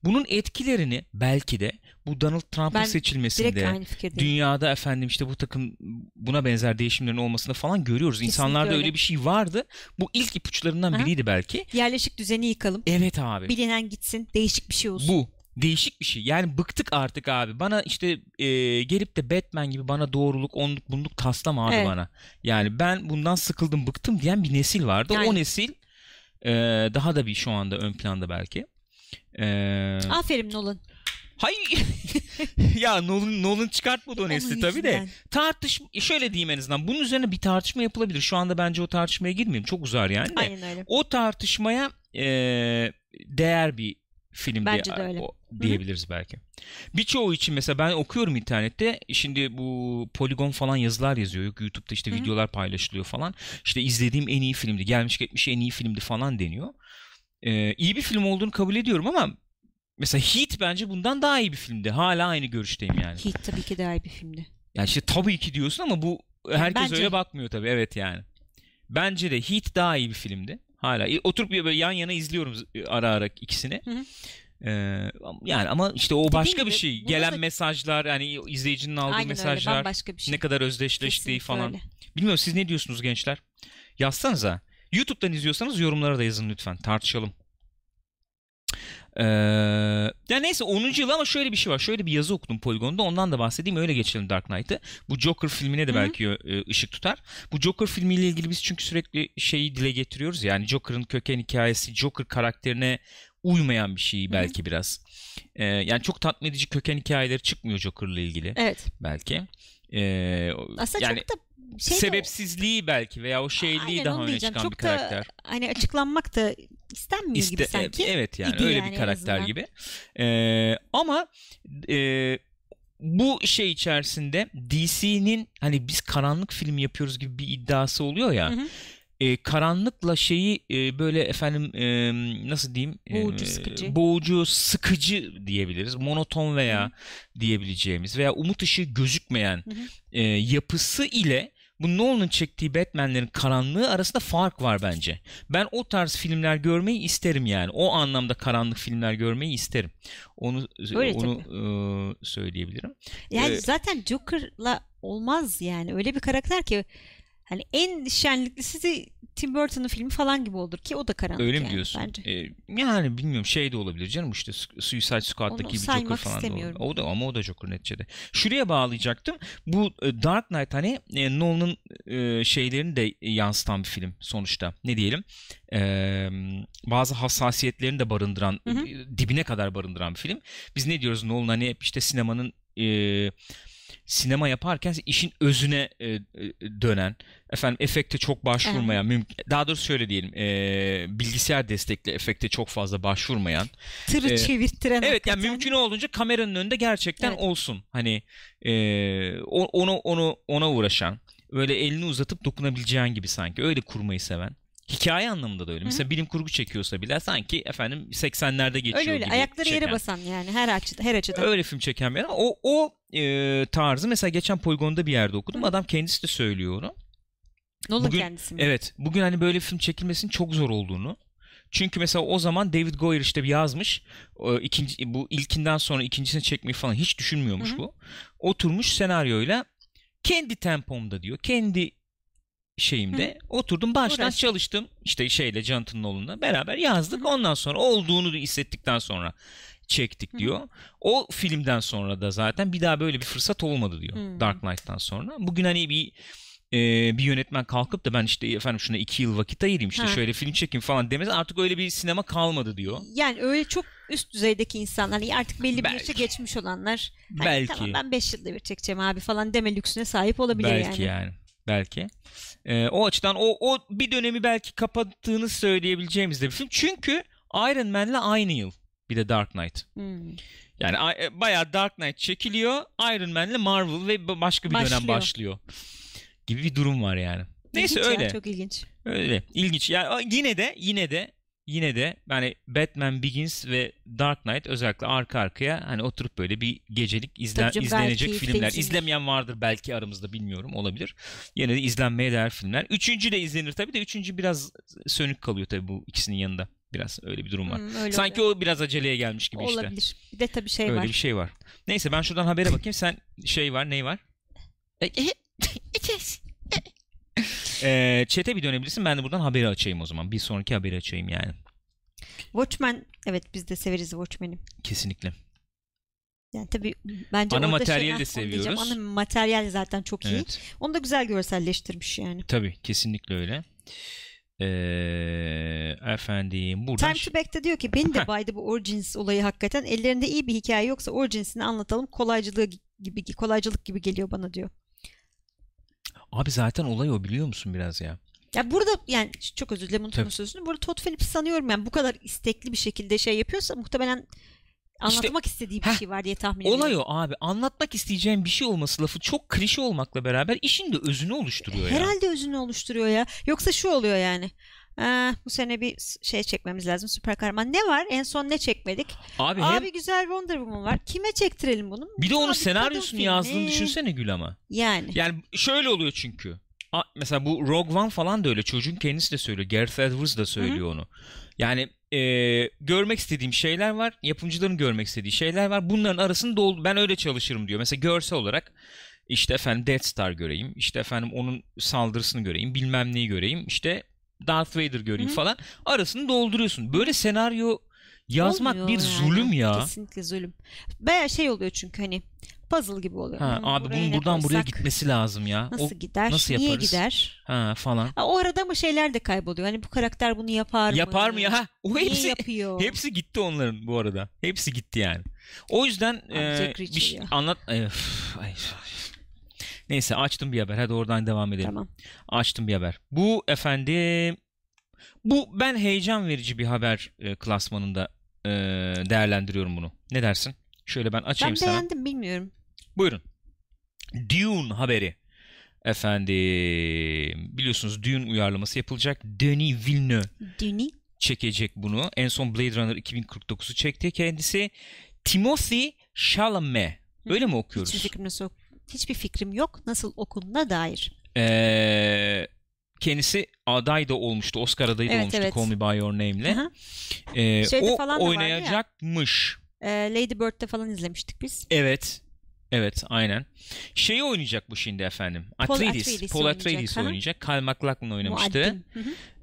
Bunun etkilerini belki de bu Donald Trump'ın
Ben
seçilmesinde dünyada efendim işte bu takım buna benzer değişimlerin olmasında falan görüyoruz.
Kesinlikle
İnsanlarda öyle
öyle.
bir şey vardı. Bu ilk ipuçlarından
Aha.
biriydi belki.
Yerleşik düzeni yıkalım.
Evet abi.
Bilinen gitsin. Değişik bir şey olsun.
Bu. değişik bir şey. Yani bıktık artık abi. Bana işte e, gelip de Batman gibi bana doğruluk, onluk, bunluk taslama abi
Evet.
bana. Yani ben bundan sıkıldım, bıktım diyen bir nesil vardı.
Yani.
O nesil e, daha da bir şu anda ön planda belki. E,
Aferin Nolan.
hayır ya Nolan, Nolan çıkartmadı o nesli tabii de. Tartış şöyle diyeyim en azından. Bunun üzerine bir tartışma yapılabilir. Şu anda bence o tartışmaya girmeyeyim. Çok uzar yani de.
Aynen öyle.
O tartışmaya e, değer bir film
Bence
diye-
de öyle.
o- diyebiliriz belki. Birçoğu için mesela ben okuyorum internette. Şimdi bu poligon falan yazılar yazıyor. Yok YouTube'da işte
Hı hı.
videolar paylaşılıyor falan. İşte izlediğim en iyi filmdi. Gelmiş geçmiş en iyi filmdi falan deniyor. E, iyi bir film olduğunu kabul ediyorum ama mesela Heat bence bundan daha iyi bir filmdi. Hala aynı görüşteyim yani.
Heat tabii ki daha iyi bir filmdi.
Yani işte tabii ki diyorsun ama bu herkes
bence.
öyle bakmıyor tabii. Evet yani. Bence de Heat daha iyi bir filmdi. Hala E, oturup böyle yan yana izliyorum z- ara ara ikisini.
Hı hı.
Ee, yani ama işte o başka bir
gibi,
şey.
buna
Gelen
da-
mesajlar yani izleyicinin aldığı
Aynen öyle
mesajlar
bambaşka bir şey.
ne kadar özdeşleştiği
Kesinlikle
falan.
öyle.
Bilmiyorum siz ne diyorsunuz gençler? Yazsanıza. YouTube'dan izliyorsanız yorumlara da yazın lütfen. Tartışalım. Ee, ya neyse 10. yıl ama şöyle bir şey var. Şöyle bir yazı okudum Polygon'da. Ondan da bahsedeyim. Öyle geçelim Dark Knight'ı. Bu Joker filmine de belki e, ışık tutar. Bu Joker filmiyle ilgili biz çünkü sürekli şeyi dile getiriyoruz. Yani Joker'ın köken hikayesi Joker karakterine uymayan bir şey belki biraz. Ee, yani çok tatmin edici köken hikayeleri çıkmıyor Joker'la ilgili
Evet.
belki. Ee,
Aslında
yani
çok da şey
sebepsizliği belki veya o şeyliği
Aynen,
daha öne çıkan
Çok
bir karakter.
Da, hani açıklanmak da istenmiyor gibi
İste-
sanki.
Evet yani
İdi
öyle
yani
bir karakter gibi. Ee, ama e, bu şey içerisinde DC'nin hani biz karanlık film yapıyoruz gibi bir iddiası oluyor ya.
Hı hı.
e, karanlıkla şeyi e, böyle efendim e, nasıl diyeyim E,
Boğucu, sıkıcı.
boğucu sıkıcı diyebiliriz monoton veya diyebileceğimiz veya umut ışığı gözükmeyen e, yapısı ile bu Nolan'ın çektiği Batman'lerin karanlığı arasında fark var bence. Ben o tarz filmler görmeyi isterim yani. O anlamda karanlık filmler görmeyi isterim. Onu
Öyle
onu e, söyleyebilirim.
Yani
Ee,
zaten Joker'la olmaz yani. Öyle bir karakter ki hani en şenliklisi Tim Burton'un filmi falan gibi olur ki o da karanlık
Öyle mi
yani
diyorsun?
bence.
Ee, yani bilmiyorum şey de olabilir canım işte Su- Suicide Squad'daki bir Joker falan da olabilir. O da ama o da Joker neticede. Şuraya bağlayacaktım. Bu e, Dark Knight hani e, Nolan'ın e, şeylerini de yansıtan bir film sonuçta. Ne diyelim? E, bazı hassasiyetlerini de barındıran,
Hı hı.
e, dibine kadar barındıran bir film. Biz ne diyoruz Nolan hani hep işte sinemanın e, sinema yaparken işin özüne e, e, dönen, efendim efekte çok başvurmayan, mümkün, daha doğrusu şöyle diyelim, e, bilgisayar destekli efekte çok fazla başvurmayan.
Tırı
Ee,
çevirttiren
Evet yani
hakikaten.
mümkün olduğunca kameranın önünde gerçekten
Evet.
olsun. Hani e, onu onu ona uğraşan, öyle elini uzatıp dokunabileceğin gibi sanki öyle kurmayı seven. Hikaye anlamında da öyle.
Hı hı.
Mesela bilim kurgu çekiyorsa bile sanki efendim 80'lerde geçiyor
Öyle öyle
gibi
ayakları yere
çeken.
basan yani her açıdan her açıdan.
Öyle film çeken bir adam. O, o e, tarzı mesela geçen Polygon'da bir yerde okudum.
Hı.
Adam kendisi de söylüyor onu.
Nolan
bugün-
kendisi mi?
Evet. Bugün hani böyle film çekilmesinin çok zor olduğunu. Çünkü mesela o zaman David Goyer işte bir yazmış. İkinci, bu ilkinden sonra ikincisini çekmeyi falan hiç düşünmüyormuş
Hı hı.
bu. Oturmuş senaryoyla kendi tempomda diyor. Kendi şeyimde oturdum baştan
Uğraş.
çalıştım. İşte şeyle Jonathan Nolan'la beraber yazdık. Ondan sonra olduğunu hissettikten sonra çektik
Hı.
diyor. O filmden sonra da zaten bir daha böyle bir fırsat olmadı diyor.
Hı.
Dark Knight'tan sonra. Bugün hani bir e, bir yönetmen kalkıp da ben işte efendim şuna iki yıl vakit ayırayım işte
Ha.
şöyle film çekeyim falan demez. Artık öyle bir sinema kalmadı diyor.
Yani öyle çok üst düzeydeki insanlar yani artık belli bir
Belki.
yaşa geçmiş olanlar hani
Belki.
tamam ben 5 yılda bir çekeceğim abi falan deme lüksüne sahip olabilir
belki
yani.
yani. Belki. E, o açıdan o, o bir dönemi belki kapattığını söyleyebileceğimiz de bir film. Çünkü Iron Man'le aynı yıl bir de Dark Knight.
Hmm.
Yani e, bayağı Dark Knight çekiliyor. Iron Man'le Marvel ve başka bir dönem
Başlıyor.
başlıyor. Gibi bir durum var yani. Neyse
İlginç ya,
öyle.
çok ilginç.
Öyle. İlginç. Yani yine de yine de yine de yani Batman Begins ve Dark Knight özellikle arka arkaya hani oturup böyle bir gecelik izlen,
Tabii
izlenecek
belki
filmler.
izlenir.
İzlemeyen vardır belki aramızda bilmiyorum olabilir. Yine de izlenmeye değer filmler. Üçüncü de izlenir tabii de üçüncü biraz sönük kalıyor tabii bu ikisinin yanında. Biraz öyle bir durum var.
Hmm, öyle
Sanki
oluyor.
o biraz aceleye gelmiş gibi işte.
olabilir. Bir de tabii şey
Öyle
var.
bir şey var. Neyse ben şuradan habere bakayım. Sen şey var, ney var? Ee, chat'e bir dönebilirsin. Ben de buradan haberi açayım o zaman. Bir sonraki haberi açayım yani.
Watchmen evet biz de severiz Watchmen'i.
Kesinlikle.
Yani tabii bence
Ana materyali
şey,
de
ah, diyeceğim.
seviyoruz.
Ana materyal zaten çok iyi.
Evet.
Onu da güzel görselleştirmiş yani.
Tabii kesinlikle öyle. Ee, efendim buradan
Time to Back'te diyor ki beni de baydı bu Origins olayı hakikaten. Ellerinde iyi bir hikaye yoksa Origins'ini anlatalım. Kolaycılığı gibi kolaycılık gibi geliyor bana diyor.
Abi zaten olay o biliyor musun biraz ya.
Ya burada yani çok özür dilerim unuttum
Tabii.
sözünü. Burada Todd Phillips sanıyorum yani bu kadar istekli bir şekilde şey yapıyorsa muhtemelen anlatmak istediği bir
heh,
şey var diye tahmin ediyorum.
Olay o abi. Anlatmak isteyeceğim bir şey olması lafı çok klişe olmakla beraber işin de özünü oluşturuyor ya.
Herhalde özünü oluşturuyor ya. Yoksa şu oluyor yani. Aa, bu sene bir şey çekmemiz lazım süper kahraman. Ne var? En son ne çekmedik?
Abi,
Abi
hem
güzel Wonder Woman var. Kime çektirelim bunu?
bir de onun
Abi,
senaryosunu yazdığını
filmi.
düşünsene Gül ama.
Yani.
Yani şöyle oluyor çünkü. A- Mesela bu Rogue One falan da öyle. Çocuğun kendisi de söylüyor. Gareth Edwards da söylüyor onu. Yani e, görmek istediğim şeyler var. Yapımcıların görmek istediği şeyler var. Bunların arasını doldu. Ben öyle çalışırım diyor. Mesela görsel olarak işte efendim Death Star göreyim. İşte efendim onun saldırısını göreyim. Bilmem neyi göreyim. İşte Darth Vader göreyim
Hı
falan. Arasını dolduruyorsun. Böyle senaryo yazmak
Olmuyor
bir
yani.
zulüm ya.
Kesinlikle zulüm. Baya şey oluyor çünkü hani puzzle gibi oluyor.
Ha,
Hmm,
abi bunun buradan buraya gitmesi lazım ya.
Nasıl
O-
gider?
nasıl
Niye
yaparız?
gider?
ha falan.
Ha, o arada mı şeyler de kayboluyor. Hani bu karakter bunu yapar mı?
Yapar mı ya? O
Niye
hepsi
yapıyor?
hepsi gitti onların bu arada. Hepsi gitti yani. O yüzden
Abi
e, bir şey
ya.
anlat Ay, ay, üf. Neyse açtım bir haber. Hadi oradan devam edelim.
Tamam.
Açtım bir haber. Bu efendim bu ben heyecan verici bir haber e, klasmanında e, değerlendiriyorum bunu. Ne dersin? Şöyle ben açayım
Ben
sana.
beğendim bilmiyorum.
Buyurun. Dune haberi. Efendim biliyorsunuz Dune uyarlaması yapılacak. Denis Villeneuve
Dini.
çekecek bunu. En son Blade Runner 2049'u çekti kendisi. Timothy Chalamet. Öyle mi okuyoruz?
Hiçbir fikrim nasıl hiçbir fikrim yok nasıl okunduğuna dair.
Ee, kendisi aday da olmuştu. Oscar adayı da
Evet,
olmuştu
evet.
Call Me By Your Name'le. Ee,
Şeyde
o
falan vardı ya.
oynayacakmış.
Ee, Lady Bird'de falan izlemiştik biz.
Evet. Evet aynen. Şeyi oynayacak bu şimdi efendim.
Paul
Atreides.
Atreides
Paul
oynayacak,
Atreides oynayacak. Kyle MacLachlan oynamıştı.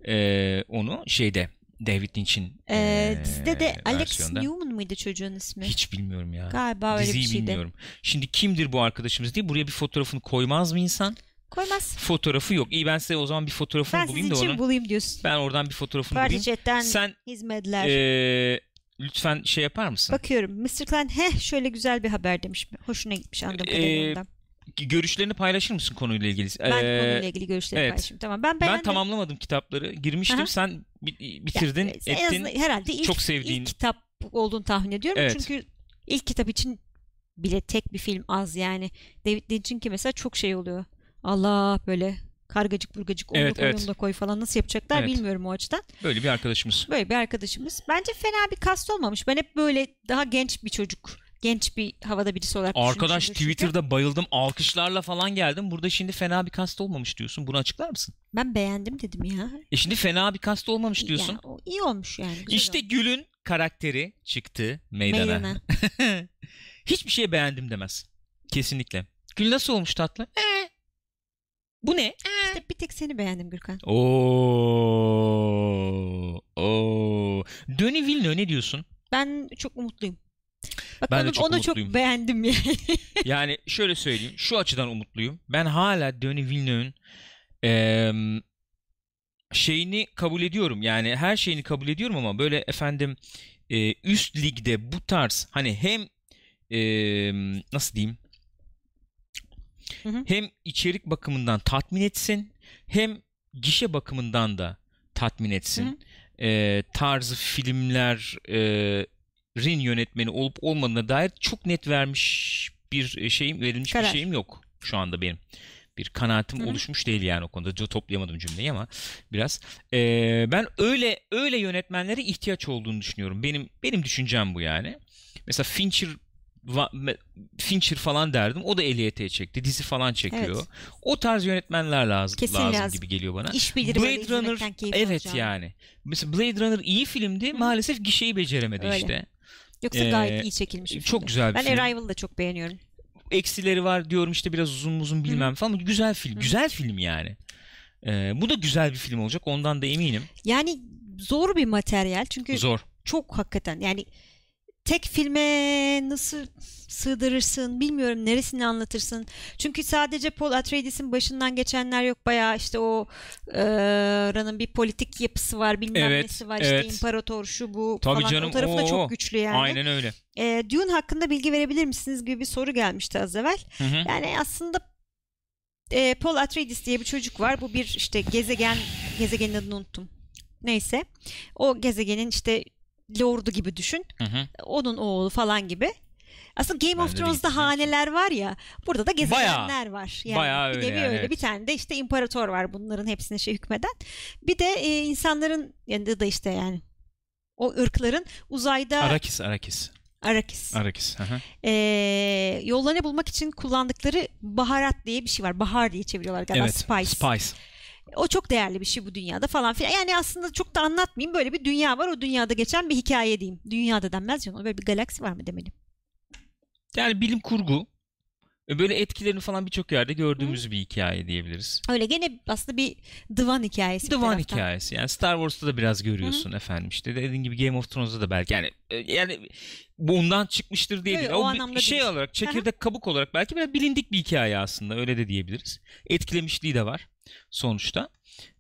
Ee, onu şeyde David Lynch'in
Ee,
ee,
dizide de Alex
versiyonda.
Newman mıydı çocuğun ismi?
Hiç bilmiyorum ya.
Galiba öyle
Diziyi
bir şeydi.
bilmiyorum. Şimdi kimdir bu arkadaşımız diye buraya bir fotoğrafını koymaz mı insan?
Koymaz.
Fotoğrafı yok. İyi ben size o zaman bir fotoğrafını
Ben
bulayım da
için
onu.
bulayım diyorsun.
Ben oradan bir fotoğrafını
Party
bulayım.
Chat'ten
Sen
hizmetler.
ee, lütfen şey yapar mısın?
Bakıyorum. Mr. Klein heh şöyle güzel bir haber demiş. Hoşuna gitmiş anladığım
Ee,
kadarıyla.
Görüşlerini paylaşır mısın konuyla ilgili?
Ben
Ee,
konuyla ilgili görüşlerimi
evet.
paylaşayım. Tamam ben
ben
beğendim.
tamamlamadım kitapları. Girmiştim.
Aha.
Sen bi- bitirdin,
Ya, en
ettin.
herhalde ilk,
Çok sevdiğin-
ilk kitap olduğunu tahmin ediyorum.
Evet.
Çünkü ilk kitap için bile tek bir film az yani. David Lynch'in ki mesela çok şey oluyor. Allah böyle kargacık burgacık onu
Evet, evet.
da koy falan nasıl yapacaklar
Evet.
bilmiyorum o açıdan.
Böyle bir arkadaşımız.
Böyle bir arkadaşımız. Bence fena bir kast olmamış. Ben hep böyle daha genç bir çocuk, genç bir havada birisi olarak
Arkadaş
düşünmüşümdür çünkü.
Twitter'da bayıldım. Alkışlarla falan geldim. Burada şimdi fena bir kast olmamış diyorsun. Bunu açıklar mısın?
Ben beğendim dedim ya.
E şimdi fena bir kast olmamış diyorsun.
Ya, o iyi olmuş yani.
İşte
olmuş.
Gül'ün karakteri çıktı meydana.
Meydana.
Hiçbir şeye beğendim demez. Kesinlikle. Gül nasıl olmuş tatlı? Ee, bu ne?
İşte bir tek seni beğendim Gürkan.
Oo. Oo. Denis Villeneuve ne diyorsun?
Ben çok umutluyum.
Ben de
onu,
çok
onu
umutluyum.
çok beğendim yani.
Yani şöyle söyleyeyim. Şu açıdan umutluyum. Ben hala Denis Villeneuve'ün eee, şeyini kabul ediyorum. Yani her şeyini kabul ediyorum ama böyle efendim e, üst ligde bu tarz hani hem eee, nasıl diyeyim
Hı hı.
hem içerik bakımından tatmin etsin hem gişe bakımından da tatmin etsin.
Hı hı.
Eee, tarzı filmler eee, rin yönetmeni olup olmadığına dair çok net vermiş bir şeyim verilmiş
Karar.
bir şeyim yok şu anda benim. Bir kanaatim
Hı hı.
oluşmuş değil yani o konuda. Toplayamadım cümleyi ama biraz. Ee, ben öyle öyle yönetmenlere ihtiyaç olduğunu düşünüyorum. Benim benim düşüncem bu yani. Mesela Fincher Fincher falan derdim. O da ELT çekti. Dizi falan çekiyor.
Evet.
O tarz yönetmenler lazım,
Kesin
lazım,
lazım.
gibi geliyor bana.
İş bilir
Blade Runner evet
alacağım.
yani. Mesela Blade Runner iyi filmdi. Maalesef gişeyi beceremedi
Öyle.
işte.
Yoksa
Ee,
gayet iyi çekilmiş bir
çok
film.
güzel bir
Ben
film.
Arrival'ı da çok beğeniyorum.
Eksileri var diyorum işte biraz uzun uzun bilmem falan. ama Güzel film.
Hı.
Güzel film yani. Ee, bu da güzel bir film olacak. Ondan da eminim.
Yani zor bir materyal çünkü
Zor.
çok hakikaten yani tek filme nasıl sığdırırsın bilmiyorum neresini anlatırsın. Çünkü sadece Paul Atreides'in başından geçenler yok bayağı işte o e, bir politik yapısı var bilmem
Evet,
nesi var
evet.
işte imparator şu bu
Tabii
falan
canım,
o tarafı da çok güçlü yani.
Aynen öyle.
E, Dune hakkında bilgi verebilir misiniz gibi bir soru gelmişti az evvel.
Hı hı.
Yani aslında e, Paul Atreides diye bir çocuk var. Bu bir işte gezegen, gezegenin adını unuttum. Neyse. O gezegenin işte lordu gibi düşün.
Hı hı.
Onun oğlu falan gibi. Aslında Game
Ben
of
de
Thrones'da haneler var ya. Burada da gezegenler var. Yani
bayağı
bir
öyle
nevi
yani,
öyle.
evet.
Bir tane de işte imparator var bunların hepsine şey hükmeden. Bir de e, insanların yanında da işte yani o ırkların uzayda
Arakis, Arakis.
Arakis.
Arakis. Hı.
Ee, yollarını bulmak için kullandıkları baharat diye bir şey var. Bahar diye çeviriyorlar galiba.
Evet.
Spice.
Spice.
O çok değerli bir şey bu dünyada falan filan. Yani aslında çok da anlatmayayım. Böyle bir dünya var. O dünyada geçen bir hikaye diyeyim. Dünyada denmez canım. Böyle bir galaksi var mı demeliyim.
Yani bilim kurgu. Böyle etkilerini falan birçok yerde gördüğümüz bir hikaye diyebiliriz.
Öyle gene aslında bir divan hikayesi.
Divan hikayesi. Yani Star Wars'ta da biraz görüyorsun efendim işte. Dediğin gibi Game of Thrones'da da belki. Yani e, yani bundan çıkmıştır diye değil.
o
O şey
değil.
olarak çekirdek kabuk olarak belki biraz bilindik bir hikaye aslında. Öyle de diyebiliriz. Etkilemişliği de var sonuçta.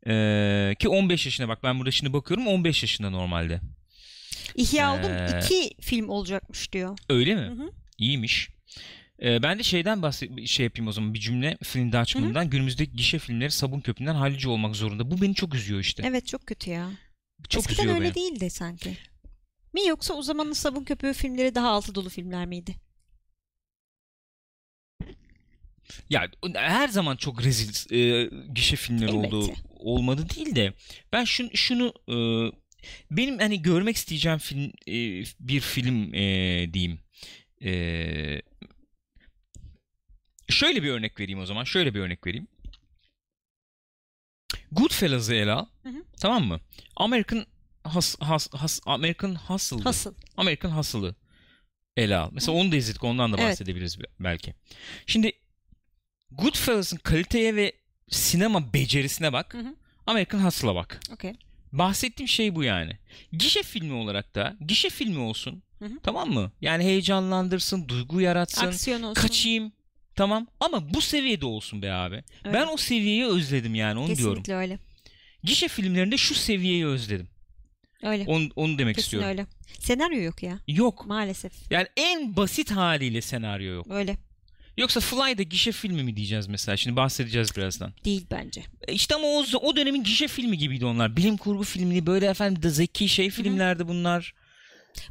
Ee, ki 15 yaşına bak ben burada şimdi bakıyorum 15 yaşında normalde.
İhya?
Ee,
iki film olacakmış diyor.
Öyle mi?
Hı hı.
İyiymiş. Ee, ben de şeyden bahset şey yapayım o zaman bir cümle film daha açımından günümüzdeki gişe filmleri sabun köpüğünden hallice olmak zorunda. Bu beni çok üzüyor işte.
Evet çok kötü ya.
çok
Eskiden
üzüyor
öyle
beni.
değildi sanki. Mi yoksa o zamanın sabun köpüğü filmleri daha altı dolu filmler miydi?
Ya her zaman çok rezil e, gişe filmleri
Elbette.
oldu olmadı değil de ben şunu şunu e, benim hani görmek isteyeceğim film e, bir film e, diyeyim. E, şöyle bir örnek vereyim o zaman. Şöyle bir örnek vereyim. Goodfellas'ı ele al.
Hı hı.
Tamam mı? American has, has, has, American Hustle'dı.
Hasıl.
American Hustle'ı ele al. Mesela onu da izledik. Ondan da
Evet.
bahsedebiliriz belki. Şimdi Goodfellas'ın kaliteye ve sinema becerisine bak.
Hı hı.
American Hustle'a bak.
Okey.
Bahsettiğim şey bu yani. Gişe filmi olarak da gişe filmi olsun.
Hı hı.
Tamam mı? Yani heyecanlandırsın, duygu yaratsın.
Aksiyon olsun.
Kaçayım. Tamam ama bu seviyede olsun be abi.
Evet.
Ben o seviyeyi özledim yani onu diyorum.
Kesinlikle öyle.
Gişe filmlerinde şu seviyeyi özledim.
Öyle.
Onu, onu demek
Kesin
istiyorum.
öyle. Senaryo yok ya.
Yok.
Maalesef.
Yani en basit haliyle senaryo yok.
Öyle.
Yoksa Fly'da gişe filmi mi diyeceğiz mesela? Şimdi bahsedeceğiz birazdan.
Değil bence.
E İşte ama o, o dönemin gişe filmi gibiydi onlar. Bilim kurgu filmini böyle efendim de zeki şey filmlerdi bunlar.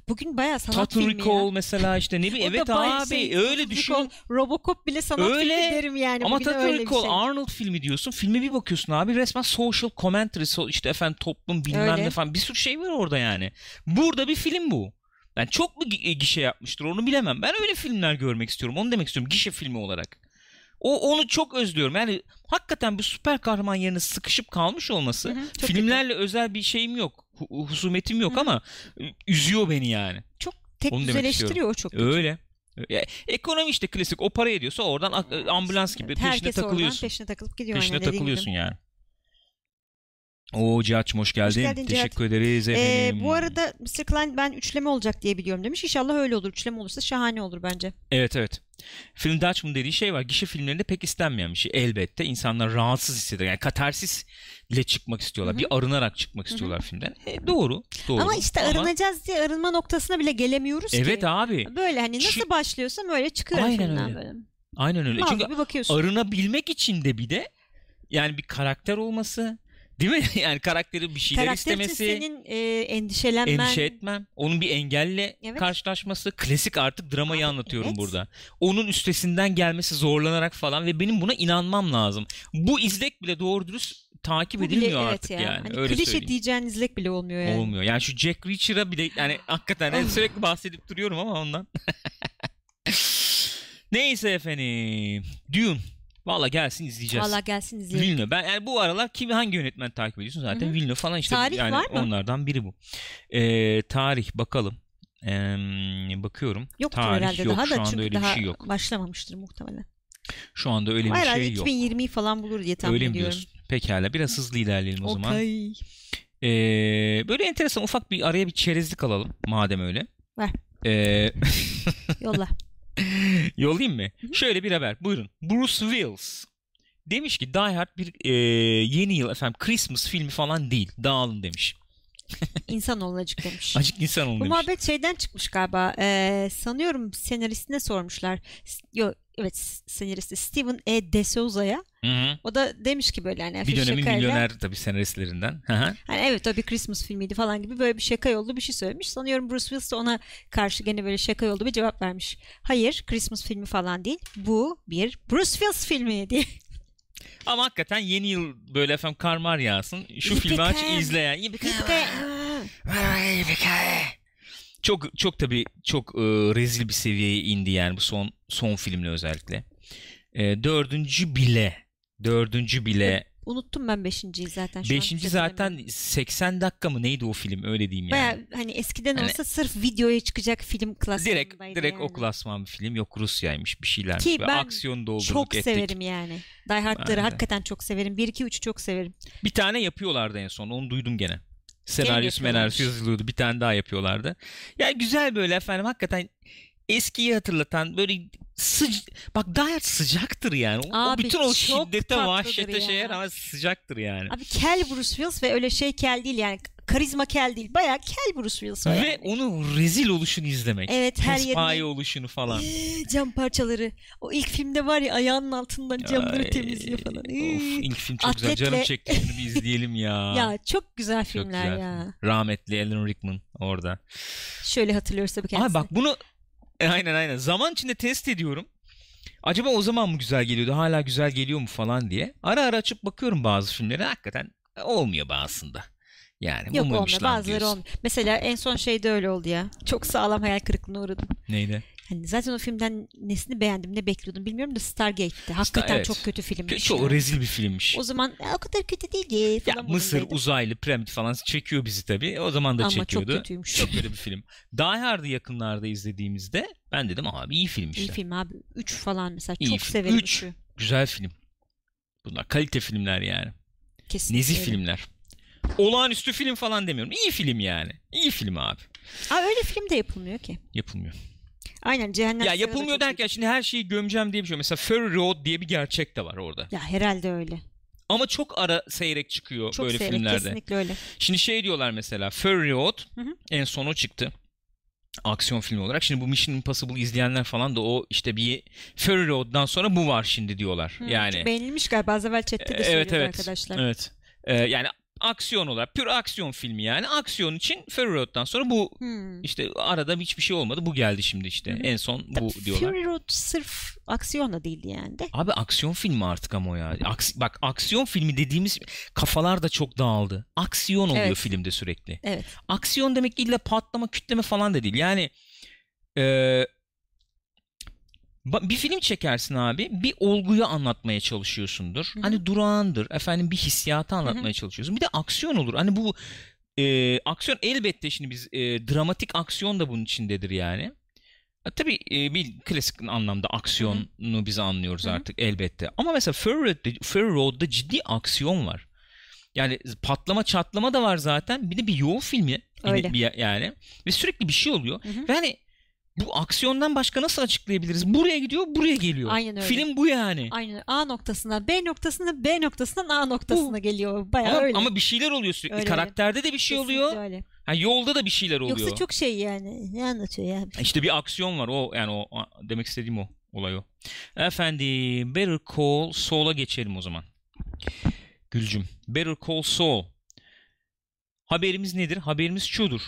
Bugün bayağı sanat
Total
filmi
Recall
ya.
mesela işte ne bileyim. Evet abi
şey,
öyle düşün.
Recall, Robocop bile sanat
Öyle.
filmi derim yani.
Ama Total Recall
şey.
Arnold filmi diyorsun. Filme bir bakıyorsun abi resmen social commentary işte efendim toplum bilmem
Öyle.
ne falan bir sürü şey var orada yani. Burada bir film bu. Yani çok mu gi- gişe yapmıştır onu bilemem. Ben öyle filmler görmek istiyorum. Onu demek istiyorum gişe filmi olarak. O onu çok özlüyorum. Yani hakikaten bir süper kahraman yerine sıkışıp kalmış olması.
Hı hı,
filmlerle özel bir şeyim yok. Hu- Husumetim yok
Hı
ama üzüyor beni yani.
Çok tek
Onu
düzeleştiriyor o çok. kötü.
Öyle. Ya, ekonomi işte klasik o para ediyorsa oradan ambulans gibi peşine
Herkes oradan
takılıyorsun.
peşine takılıp gidiyor.
Peşine
dediğin gibi.
takılıyorsun yani. Oo Cihat'cığım hoş geldin.
geldin Cihat.
Teşekkür ederiz
Ee,
efendim.
bu arada Mr. Klein ben üçleme olacak diye biliyorum demiş. İnşallah öyle olur. Üçleme olursa şahane olur bence.
Evet evet. Film Dutchman dediği şey var. Gişe filmlerinde pek istenmeyen bir şey. Elbette insanlar rahatsız hissediyor. Yani katarsisle çıkmak istiyorlar.
Hı hı.
Bir arınarak çıkmak istiyorlar filmden. E, doğru. Doğru.
Ama işte arınacağız diye arınma noktasına bile gelemiyoruz ki.
Evet abi.
Böyle hani nasıl
Çü-
başlıyorsam öyle çıkıyor
Aynen
filmden
öyle.
böyle.
Aynen öyle.
Mal
Çünkü arınabilmek için de bir de yani bir karakter olması değil mi? Yani karakteri bir şeyler
Karakter
istemesi.
senin e, endişelenmen.
endişe etmem. Onun bir engelle
Evet.
karşılaşması. Klasik artık dramayı
Abi,
anlatıyorum
evet.
burada. Onun üstesinden gelmesi zorlanarak falan ve benim buna inanmam lazım. Bu izlek bile doğru dürüst takip
Bu bile-
edilmiyor
evet
artık
ya.
yani.
Hani
Öyle
klişe
söyleyeyim.
diyeceğin izlek bile olmuyor yani.
Olmuyor. Yani şu Jack Reacher'a bile yani hakikaten yani sürekli bahsedip duruyorum ama ondan. Neyse efendim. Dune. Valla gelsin izleyeceğiz.
Valla gelsin izleyelim.
Villeneuve. Ben yani bu aralar kim hangi yönetmen takip ediyorsun zaten
Hı hı.
Villeneuve falan işte
Tarih
yani
var mı?
onlardan biri bu. Ee, tarih bakalım. Ee, bakıyorum.
Yoktur
tarih
herhalde
yok.
daha
Şu
da
anda
çünkü
öyle bir
daha
şey yok.
başlamamıştır muhtemelen.
Şu anda öyle bir
Herhalde
şey yok.
2020'yi falan bulur diye tahmin
Öyle
ediyorum.
diyorsun? Pekala biraz hızlı ilerleyelim o zaman.
Okay.
Ee, böyle enteresan ufak bir araya bir çerezlik alalım madem öyle.
Ver.
Ee,
Yolla.
yollayayım mı? Şöyle bir haber. Buyurun. Bruce Willis demiş ki Die Hard bir e, yeni yıl efendim Christmas filmi falan değil. Dağılın demiş.
İnsan olacak demiş.
Acık insan olun
Bu
demiş.
muhabbet şeyden çıkmış galiba. Ee, sanıyorum senaristine sormuşlar. S- Yo, evet senaristi Steven E. De Souza'ya. O da demiş ki böyle hani
Bir dönemin
şakayla,
milyoner tabii senaristlerinden.
Hani evet o bir Christmas filmiydi falan gibi böyle bir şaka yollu bir şey söylemiş. Sanıyorum Bruce Willis de ona karşı gene böyle şaka yollu bir cevap vermiş. Hayır Christmas filmi falan değil. Bu bir Bruce Willis filmi diye.
Ama hakikaten yeni yıl böyle efendim kar mar yağsın. Şu filmi aç izleyen. Çok çok tabii çok e, rezil bir seviyeye indi yani bu son son filmle özellikle. E, dördüncü bile dördüncü bile
Unuttum ben beşinciyi zaten. şu
beşinci zaten 80 dakika mı neydi o film öyle diyeyim yani.
Baya hani eskiden
Hani-
olsa sırf videoya çıkacak film klasmanındaydı
direkt direkt
yani.
o klasman bir film yok Rusya'ymış bir şeylermiş
Ki ben
aksiyon doldurduk
Çok
ettik.
severim yani. Die Hard'ları hakikaten çok severim. 1 2 3'ü çok severim.
Bir tane yapıyorlardı en son onu duydum gene. Senaryosu menaryosu yazılıyordu bir tane daha yapıyorlardı. Yani güzel böyle efendim hakikaten eskiyi hatırlatan böyle sıc bak gayet sıcaktır yani. O, o
Abi,
bütün o şiddete vahşete şeye rağmen sıcaktır yani.
Abi kel Bruce Willis ve öyle şey kel değil yani. Karizma kel değil. Baya kel Bruce Willis. o
Ve onun rezil oluşunu izlemek.
Evet her yerine
oluşunu falan.
Eee, cam parçaları. O ilk filmde var ya ayağının altından camları
Ay,
temizliyor falan.
Of
Eee.
ilk film çok güzel.
Atletle-
Canım çekti şunu bir izleyelim ya.
Ya çok güzel
Çok
filmler
güzel
ya.
Rahmetli Alan Rickman orada.
Şöyle hatırlıyoruz tabii kendisini.
Abi bak bunu E, aynen aynen zaman içinde test ediyorum. Acaba o zaman mı güzel geliyordu hala güzel geliyor mu falan diye. Ara ara açıp bakıyorum bazı filmlere hakikaten olmuyor bazısında. Yani
Yok olmuyor bazıları
diyorsun.
olmuyor. Mesela en son şeyde öyle oldu ya. Çok sağlam hayal kırıklığına uğradım.
Neydi?
Hani zaten o filmden nesini beğendim ne bekliyordum bilmiyorum da Stargate'ti. Hakikaten
evet.
çok kötü filmmiş.
Çok
ya.
rezil bir filmmiş.
O zaman "Ya, o kadar kötü değildi
Ya
falan
Mısır,
modundaydım.
uzaylı, piramit falan çekiyor bizi tabii. O zaman da
Ama çok
çekiyordu.
kötüymüş.
Çok kötü bir film. Die Hard'ı yakınlarda izlediğimizde ben dedim abi iyi film
İyi
işte.
film abi. 3 falan mesela.
İyi
çok
film.
severim
Üç.
3'ü.
Güzel film. Bunlar kalite filmler yani.
Kesinlikle.
Nezih
öyle.
filmler. Olağanüstü film falan demiyorum. İyi film yani. İyi film abi.
Aa, öyle film de yapılmıyor ki.
Yapılmıyor.
Aynen Cehennem
ya yapılmıyor derken şimdi her şeyi gömeceğim diye bir şey. Mesela Fury Road diye bir gerçek de var orada.
Ya herhalde öyle.
Ama çok ara seyrek çıkıyor
Çok
böyle
seyrek
filmlerde.
kesinlikle öyle.
Şimdi şey diyorlar mesela Fury Road
Hı hı.
en son o çıktı. Aksiyon filmi olarak. Şimdi bu Mission Impossible izleyenler falan da o işte bir Fury Road'dan sonra bu var şimdi diyorlar.
Hı,
yani
beğenilmiş galiba. Az evvel chatte de
Evet, evet.
arkadaşlar.
Evet. Ee, yani aksiyon olarak pür aksiyon filmi yani. Aksiyon için Fury Road'dan sonra bu
Hmm.
işte arada hiçbir şey olmadı. Bu geldi şimdi işte.
Hı.
En son bu
Tabii
diyorlar.
Fury Road sırf aksiyon da değildi yani de.
Abi aksiyon filmi artık ama ya. Aks- bak aksiyon filmi dediğimiz kafalar da çok dağıldı. Aksiyon oluyor
Evet.
filmde sürekli.
Evet.
Aksiyon demek illa patlama kütleme falan da değil. Yani e, bir film çekersin abi bir olguyu anlatmaya çalışıyorsundur.
Hı hı.
Hani durağandır efendim bir hissiyatı anlatmaya çalışıyorsun. Bir de aksiyon olur. Hani bu e, aksiyon elbette şimdi biz e, dramatik aksiyon da bunun içindedir yani. E, Tabii e, bir klasik anlamda aksiyonu biz anlıyoruz
Hı hı.
artık elbette. Ama mesela Fury Road'da, Fury Road'da ciddi aksiyon var. Yani patlama çatlama da var zaten. Bir de bir yol filmi. Yine
Öyle.
bir- yani. Ve sürekli bir şey oluyor.
Hı hı.
Ve hani bu aksiyondan başka nasıl açıklayabiliriz? Buraya gidiyor, buraya geliyor.
Aynen öyle.
Film bu yani.
Aynen A noktasından B noktasına B noktasından A noktasına geliyor. Bayağı
Ama,
öyle.
ama bir şeyler oluyor sürekli.
Öyle,
Karakterde de bir şey
Kesinlikle
oluyor.
Öyle.
Ha, yolda da bir şeyler oluyor.
Yoksa çok şey yani. Ne anlatıyor ya?
İşte bir aksiyon var. O yani o demek istediğim o olay o. Efendim Better Call Saul'a geçelim o zaman. Gülcüm. Better Call Saul. Haberimiz nedir? Haberimiz şudur.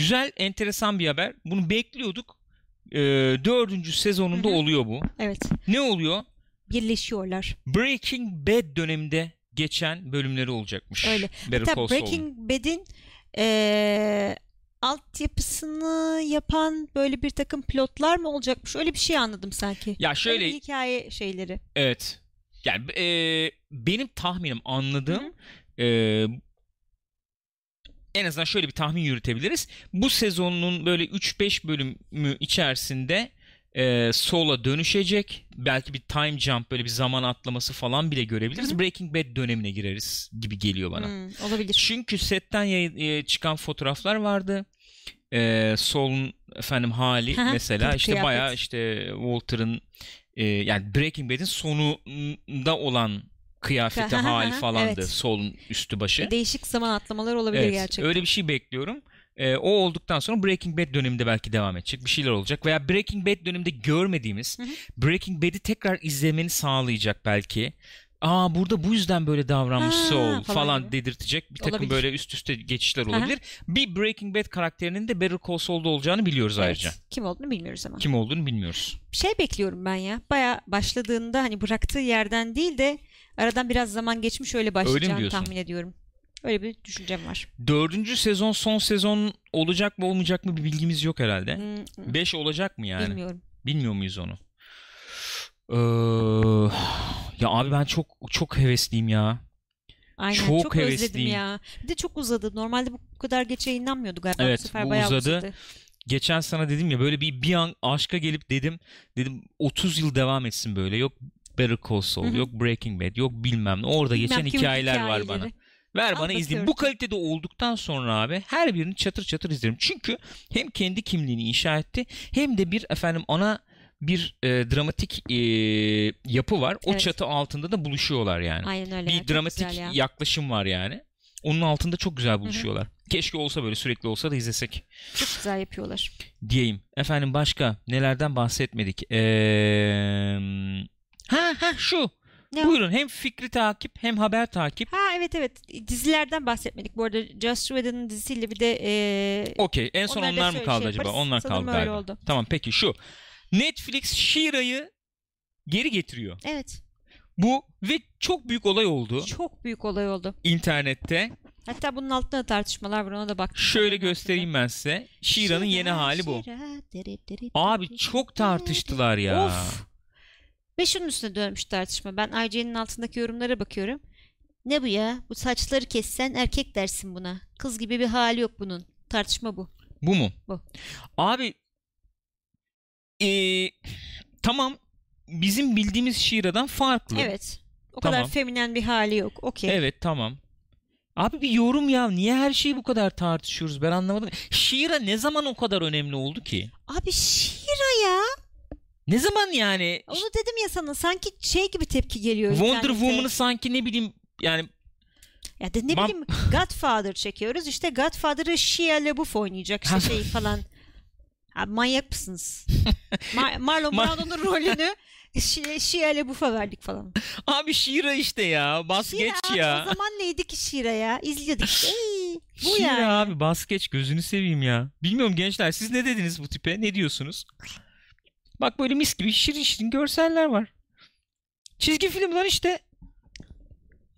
Güzel, enteresan bir haber. Bunu bekliyorduk. Ee, dördüncü sezonunda
Hı hı.
oluyor bu.
Evet.
Ne oluyor?
Birleşiyorlar.
Breaking Bad döneminde geçen bölümleri olacakmış.
Öyle.
Better
Hatta
Call Saul'un.
Breaking Bad'in eee altyapısını yapan böyle bir takım pilotlar mı olacakmış? Öyle bir şey anladım sanki.
Ya
Öyle
şöyle
bir hikaye şeyleri.
Evet. Yani e, benim tahminim anladığım e, en azından şöyle bir tahmin yürütebiliriz. Bu sezonun böyle 3-5 bölümü içerisinde e, Saul'a dönüşecek. Belki bir time jump böyle bir zaman atlaması falan bile görebiliriz.
Hı hı.
Breaking Bad dönemine gireriz gibi geliyor bana.
Hmm, olabilir.
Çünkü setten yayın- e, çıkan fotoğraflar vardı. e, Saul'un efendim hali
Hı hı,
mesela işte bayağı işte Walter'ın e, yani Breaking Bad'in sonunda olan kıyafeti hali falandı
evet.
Saul'un üstü başı.
Değişik zaman atlamalar olabilir
Evet,
gerçekten.
öyle bir şey bekliyorum. E, o olduktan sonra Breaking Bad döneminde belki devam edecek. Bir şeyler olacak. Veya Breaking Bad döneminde görmediğimiz
Hı hı.
Breaking Bad'i tekrar izlemeni sağlayacak belki. Aa burada bu yüzden böyle davranmış
Ha,
Saul
falan
falan dedirtecek bir takım
Olabilir.
böyle üst üste geçişler olabilir. Bir Breaking Bad karakterinin de Better Call Saul'da olacağını biliyoruz
Evet.
ayrıca.
Kim olduğunu bilmiyoruz ama.
Kim olduğunu bilmiyoruz.
Şey bekliyorum ben ya. Baya başladığında hani bıraktığı yerden değil de aradan biraz zaman geçmiş öyle başlayacağını
diyorsun?
tahmin ediyorum. Öyle bir düşüncem var.
Dördüncü sezon son sezon olacak mı olmayacak mı bir bilgimiz yok herhalde.
Hmm, hmm,
Beş olacak mı yani?
Bilmiyorum.
Bilmiyor muyuz onu? Ee, ya abi ben çok çok hevesliyim ya.
Aynen
Çok
çok, özledim
hevesliyim.
ya. Bir de çok uzadı. Normalde bu kadar geç yayınlanmıyordu galiba.
Evet,
bu sefer
bu
bayağı
uzadı.
uzadı.
Geçen sana dedim ya böyle bir bir an aşka gelip dedim dedim 30 yıl devam etsin böyle. Yok Better Call Saul,
Hı hı.
yok Breaking Bad, yok bilmem ne. Orada
Bilmem
geçen hikayeler var
hikayeleri.
bana. Ver bana izleyeyim. Bu kalitede olduktan sonra abi her birini çatır çatır izlerim. Çünkü hem kendi kimliğini inşa etti hem de bir efendim ana bir e, dramatik e, yapı var. O
Evet.
çatı altında da buluşuyorlar yani.
Aynen öyle. ya,
bir
çok
dramatik
ya.
yaklaşım var yani. Onun altında çok güzel buluşuyorlar. Keşke olsa böyle sürekli olsa da izlesek
Çok güzel yapıyorlar.
diyeyim. Efendim başka nelerden bahsetmedik? Ee, ha ha şu.
Ne o?
Buyurun hem fikri takip hem haber takip.
Ha evet evet dizilerden bahsetmedik. Bu arada Just Whedon'ın dizisiyle bir de e,
Okey en son
Onları da
onlar mı kaldı
şey
acaba?
yaparız.
Onlar
Sanırım
kaldı galiba.
oldu.
Tamam peki şu. Netflix She-Ra'yı geri getiriyor.
evet
Bu ve çok büyük olay oldu
çok büyük olay oldu.
internette.
Hatta bunun altında da tartışmalar var ona da bak.
Şöyle göstereyim ben size. She-Ra'nın yeni hali bu. Abi çok tartıştılar ya.
Of. Ve şunun üstüne dönmüş tartışma. Ben IGN'in altındaki yorumlara bakıyorum. Ne bu ya? Bu saçları kessen erkek dersin buna. Kız gibi bir hali yok bunun. Tartışma bu.
Bu mu?
Bu.
Abi ee, tamam bizim bildiğimiz She-Ra'dan farklı.
Evet. O
Tamam.
kadar feminen bir hali yok. Okey.
Evet tamam. Abi bir yorum ya. Niye her şeyi bu kadar tartışıyoruz? Ben anlamadım. She-Ra ne zaman o kadar önemli oldu ki?
Abi Shira ya.
Ne zaman yani?
Onu dedim ya sana. Sanki şey gibi tepki geliyor.
Wonder
internette.
Woman'ı sanki ne bileyim yani
Ya de ne
Ben-
bileyim Godfather çekiyoruz. İşte Godfather'ı Shia LaBeouf oynayacak. işte şey falan. Abi manyak mısınız? Mar- Marlon
Ma-
Brando'nun rolünü Shia LaBeouf'a verdik falan.
abi She-Ra işte ya. Bas geç
Shira,
ya.
O zaman neydi ki Shira ya? İzliyorduk. Ey, bu
She-Ra
yani.
abi bas geç gözünü seveyim ya. Bilmiyorum gençler siz ne dediniz bu tipe? Ne diyorsunuz? Bak böyle mis gibi şirin şirin görseller var. Çizgi filmler işte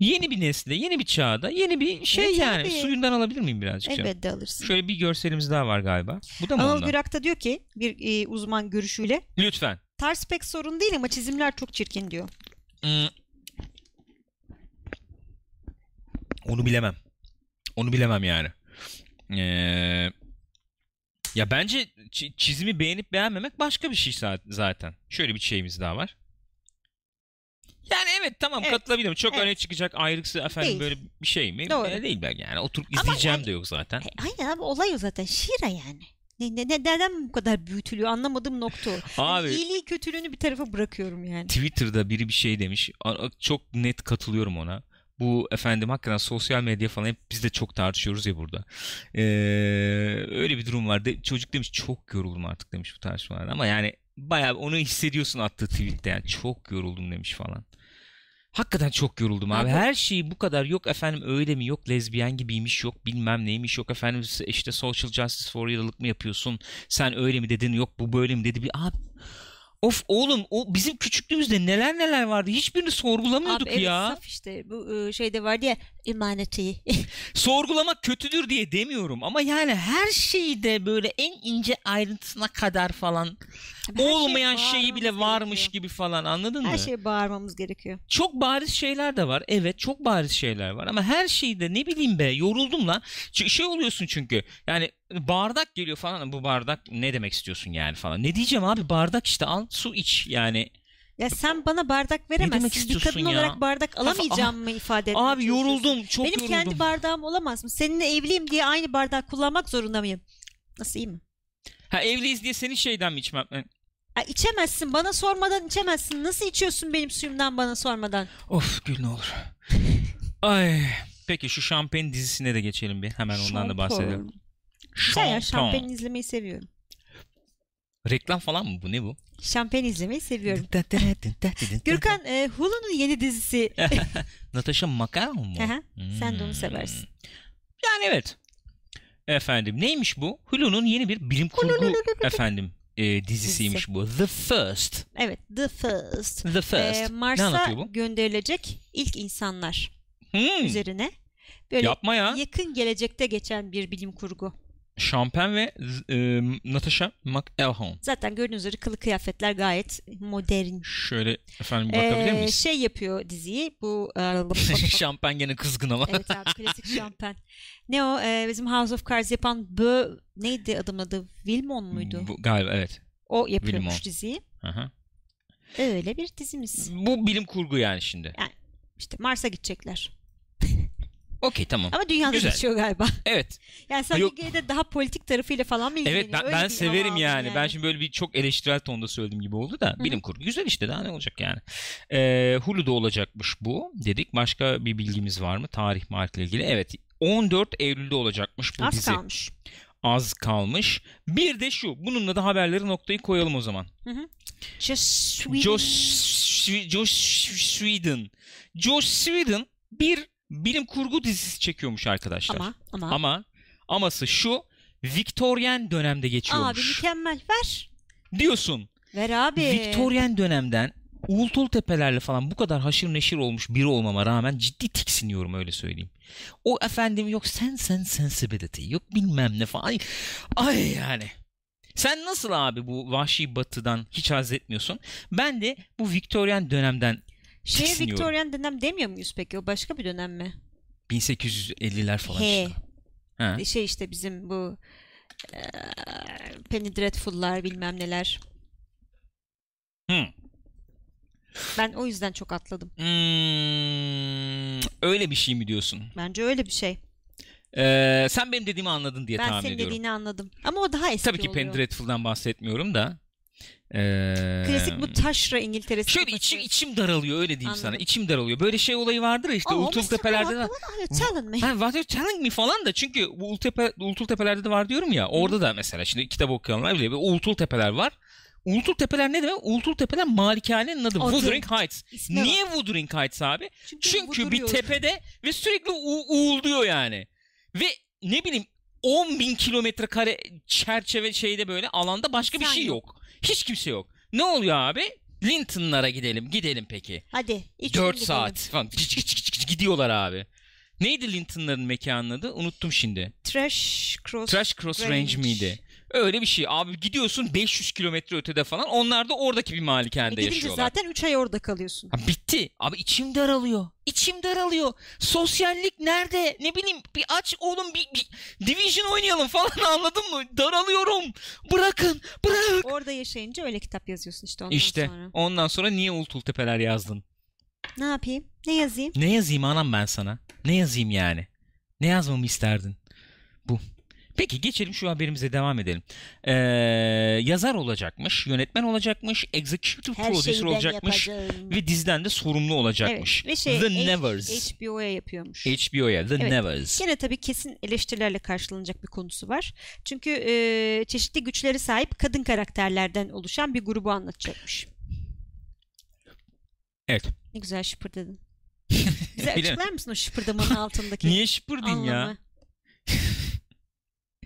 yeni bir nesle, yeni bir çağda, yeni bir şey
Evet
yani.
abi.
Suyundan alabilir miyim birazcık? canım?
Elbette alırsın.
Şöyle bir görselimiz daha var galiba. Bu da mı
Anıl
ondan?
Gürak da diyor ki bir e, uzman görüşüyle
Lütfen.
tarz pek sorun değil ama çizimler çok çirkin diyor.
Hmm. Onu bilemem. Onu bilemem yani. Ee, ya bence çi- çizimi beğenip beğenmemek başka bir şey za- zaten. Şöyle bir şeyimiz daha var. Yani evet tamam
Evet.
katılabilirim. Çok
Evet.
öne çıkacak ayrıksı efendim
Değil.
böyle bir şey mi?
Doğru.
Değil ben yani. Oturup izleyeceğim
yani-
de yok zaten.
E, aynen abi olay o zaten. Shira yani. Ne, ne, ne- neden bu kadar büyütülüyor anlamadığım nokta o.
Abi
Yani iyiliği kötülüğünü bir tarafa bırakıyorum yani.
Twitter'da biri bir şey demiş. Çok net katılıyorum ona. Bu efendim hakikaten sosyal medya falan hep biz de çok tartışıyoruz ya burada. Ee, öyle bir durum var. De, çocuk demiş çok yoruldum artık demiş bu tartışmalarda. Ama yani bayağı onu hissediyorsun attığı tweette yani çok yoruldum demiş falan. Hakikaten çok yoruldum abi. Her şeyi bu kadar yok efendim öyle mi yok lezbiyen gibiymiş yok bilmem neymiş yok efendim işte social justice for real'lık mı yapıyorsun sen öyle mi dedin yok bu böyle mi dedi bir abi Of oğlum o bizim küçüklüğümüzde neler neler vardı. Hiçbirini sorgulamıyorduk
Abi evet
ya.
saf işte bu e, şeyde vardı ya humanity.
Sorgulamak kötüdür diye demiyorum ama yani her şeyi de böyle en ince ayrıntısına kadar falan
Her şeye
olmayan şeyi bile varmış
gerekiyor.
gibi falan anladın
Her
mı?
şeye bağırmamız gerekiyor.
Çok bariz şeyler de var. Evet çok bariz şeyler var ama her şeyi de ne bileyim be yoruldum lan. Ç- şey oluyorsun çünkü yani bardak geliyor falan bu bardak ne demek istiyorsun yani falan. Ne diyeceğim abi bardak işte al su iç yani.
Ya sen bana bardak veremezsin. Bir
istiyorsun
kadın
ya?
olarak bardak alamayacağım mı ifade etmeye
Abi yoruldum çok
Benim
yoruldum.
kendi bardağım olamaz mı? Seninle evliyim diye aynı bardağı kullanmak zorunda mıyım? Nasıl iyi mi?
Ha evliyiz diye senin şeyden mi içmem? E,
Ay, içemezsin. Bana sormadan içemezsin. Nasıl içiyorsun benim suyumdan bana sormadan?
Of gül ne olur. Ay. Peki şu Şampen dizisine de geçelim bir. Hemen ondan da bahsedelim.
Güzel ya.
Şampen
izlemeyi seviyorum.
Reklam falan mı bu? Ne bu?
Şampen izlemeyi seviyorum. Gürkan e, Hulu'nun yeni dizisi.
Natasha Makaron mu?
Aha, Sen de onu
Hmm.
seversin.
Yani evet. Efendim neymiş bu? Hulu'nun yeni bir bilim kurgu efendim e, dizisiymiş bu. The First.
Evet. The First.
The First.
E,
ne
Mars'a gönderilecek ilk insanlar
Hmm,
üzerine. Böyle
Yapma ya.
yakın gelecekte geçen bir bilim kurgu.
Şampen ve e, Natasha McElhone.
Zaten gördüğünüz üzere kılı kıyafetler gayet modern.
Şöyle efendim bakabilir
Ee,
miyiz?
şey yapıyor diziyi. Bu
Şampen gene kızgın ama.
evet abi klasik şampen. Ne o? Ee, bizim House of Cards yapan Bö neydi adamın adı? Wilmon muydu?
Bu, galiba evet.
O yapıyormuş
Wilmon.
diziyi.
Aha.
Öyle bir dizimiz.
Bu bilim kurgu yani şimdi.
İşte Mars'a gidecekler.
Okey tamam.
Ama dünyada
Güzel.
geçiyor galiba.
Evet.
Yani sanki
Yok.
de daha politik tarafıyla falan mı ilgileniyor?
Evet ben,
Öyle
ben severim yani.
aldım
Ben şimdi böyle bir çok eleştirel tonda söylediğim gibi oldu da.
hı.
Bilim kurgu güzel işte daha ne olacak yani. Ee, Hulu'da olacakmış bu dedik. Başka bir bilgimiz var mı? Tarih marifle ilgili. Evet 14 Eylül'de olacakmış bu
Az
dizi.
kalmış.
Az kalmış. Bir de şu. Bununla da haberleri noktayı koyalım o zaman.
Just Sweden.
Josh, Josh Sweden. Josh Sweden bir bilim kurgu dizisi çekiyormuş arkadaşlar.
Ama ama.
Ama aması şu Viktoryen dönemde
Abi
geçiyormuş.
mükemmel. Ver.
Diyorsun.
Ver abi.
Viktoryen dönemden Uğultul tepelerle falan bu kadar haşır neşir olmuş biri olmama rağmen ciddi tiksiniyorum öyle söyleyeyim. O efendim yok sen sen sensibility yok bilmem ne falan. Ay yani. Sen nasıl abi bu vahşi batıdan hiç haz etmiyorsun? Ben de bu Viktoryen dönemden
Şey
tiksiniyorum.
Victorian dönem demiyor muyuz peki? O başka bir dönem mi?
1850'ler falan
He.
işte. Ha.
Şey işte bizim bu eee, Penny Dreadful'lar bilmem neler.
Hı.
Ben o yüzden çok atladım.
Hmm, öyle bir şey mi diyorsun?
Bence öyle bir şey.
Ee, sen benim dediğimi anladın diye
ben
tahmin
senin
ediyorum.
dediğini anladım. Ama o daha eski
Tabii ki
oluyor.
Penny Dreadful'dan bahsetmiyorum da. Ee,
Klasik bu taşra İngiltere'si.
Şöyle içim, içim daralıyor öyle diyeyim sana.
Anladım.
İçim daralıyor. Böyle şey olayı vardır ya işte
Oh,
Ultul. Tepeler'de de.
Telling me?
Ha, what are telling me falan da çünkü bu Ultul Tepeler'de de var diyorum ya. Orada da mesela şimdi kitap okuyanlar bile bir Ultul Tepeler var. Ultul Tepeler ne demek? Ultul Tepeler malikanenin adı. Wuthering Heights.
İsme
Niye. Wuthering Heights abi?
Çünkü,
Çünkü bir tepede ve sürekli u- uğulduyor yani. Ve ne bileyim 10 bin kilometre kare çerçeve şeyde böyle alanda başka bir
İnsan
şey
yok.
yok. Hiç kimse yok. Ne oluyor abi? Linton'lara gidelim. Gidelim peki.
Hadi. üç
4
gün gidelim.
saat falan gidiyorlar abi. Neydi Linton'ların mekanının adı? Unuttum şimdi.
Trash Cross.
Trash Cross Range,
Range.
miydi? Öyle bir şey. Abi gidiyorsun 500 kilometre ötede falan. Onlar da oradaki bir
E
malikanede
gidince
yaşıyorlar.
zaten 3 ay orada kalıyorsun.
Ha, bitti. Abi içim daralıyor. İçim daralıyor. Sosyallik nerede? Ne bileyim bir aç oğlum bir, bir Division oynayalım falan anladın mı? Daralıyorum. Bırakın. Bırak.
Orada yaşayınca öyle kitap yazıyorsun işte ondan
İşte
sonra.
ondan sonra niye Ultul Tepeler yazdın?
Ne yapayım? Ne yazayım?
Ne yazayım anam ben sana? Ne yazayım yani? Ne yazmamı isterdin? Bu. Peki geçelim şu haberimize devam edelim. Ee, yazar olacakmış, yönetmen olacakmış, executive
Her
producer olacakmış
yapacağım.
ve diziden de sorumlu olacakmış.
Evet. Ve şey
The
H-
Nevers.
HBO'ya yapıyormuş.
HBO'ya The
Evet.
Nevers.
Gene tabii kesin eleştirilerle karşılanacak bir konusu var. Çünkü e, çeşitli güçleri sahip kadın karakterlerden oluşan bir grubu anlatacakmış.
Evet.
Ne güzel şıpırdadın. Bize açıklar mısın o şıpırdamanın altındaki
Niye şıpırdın ya?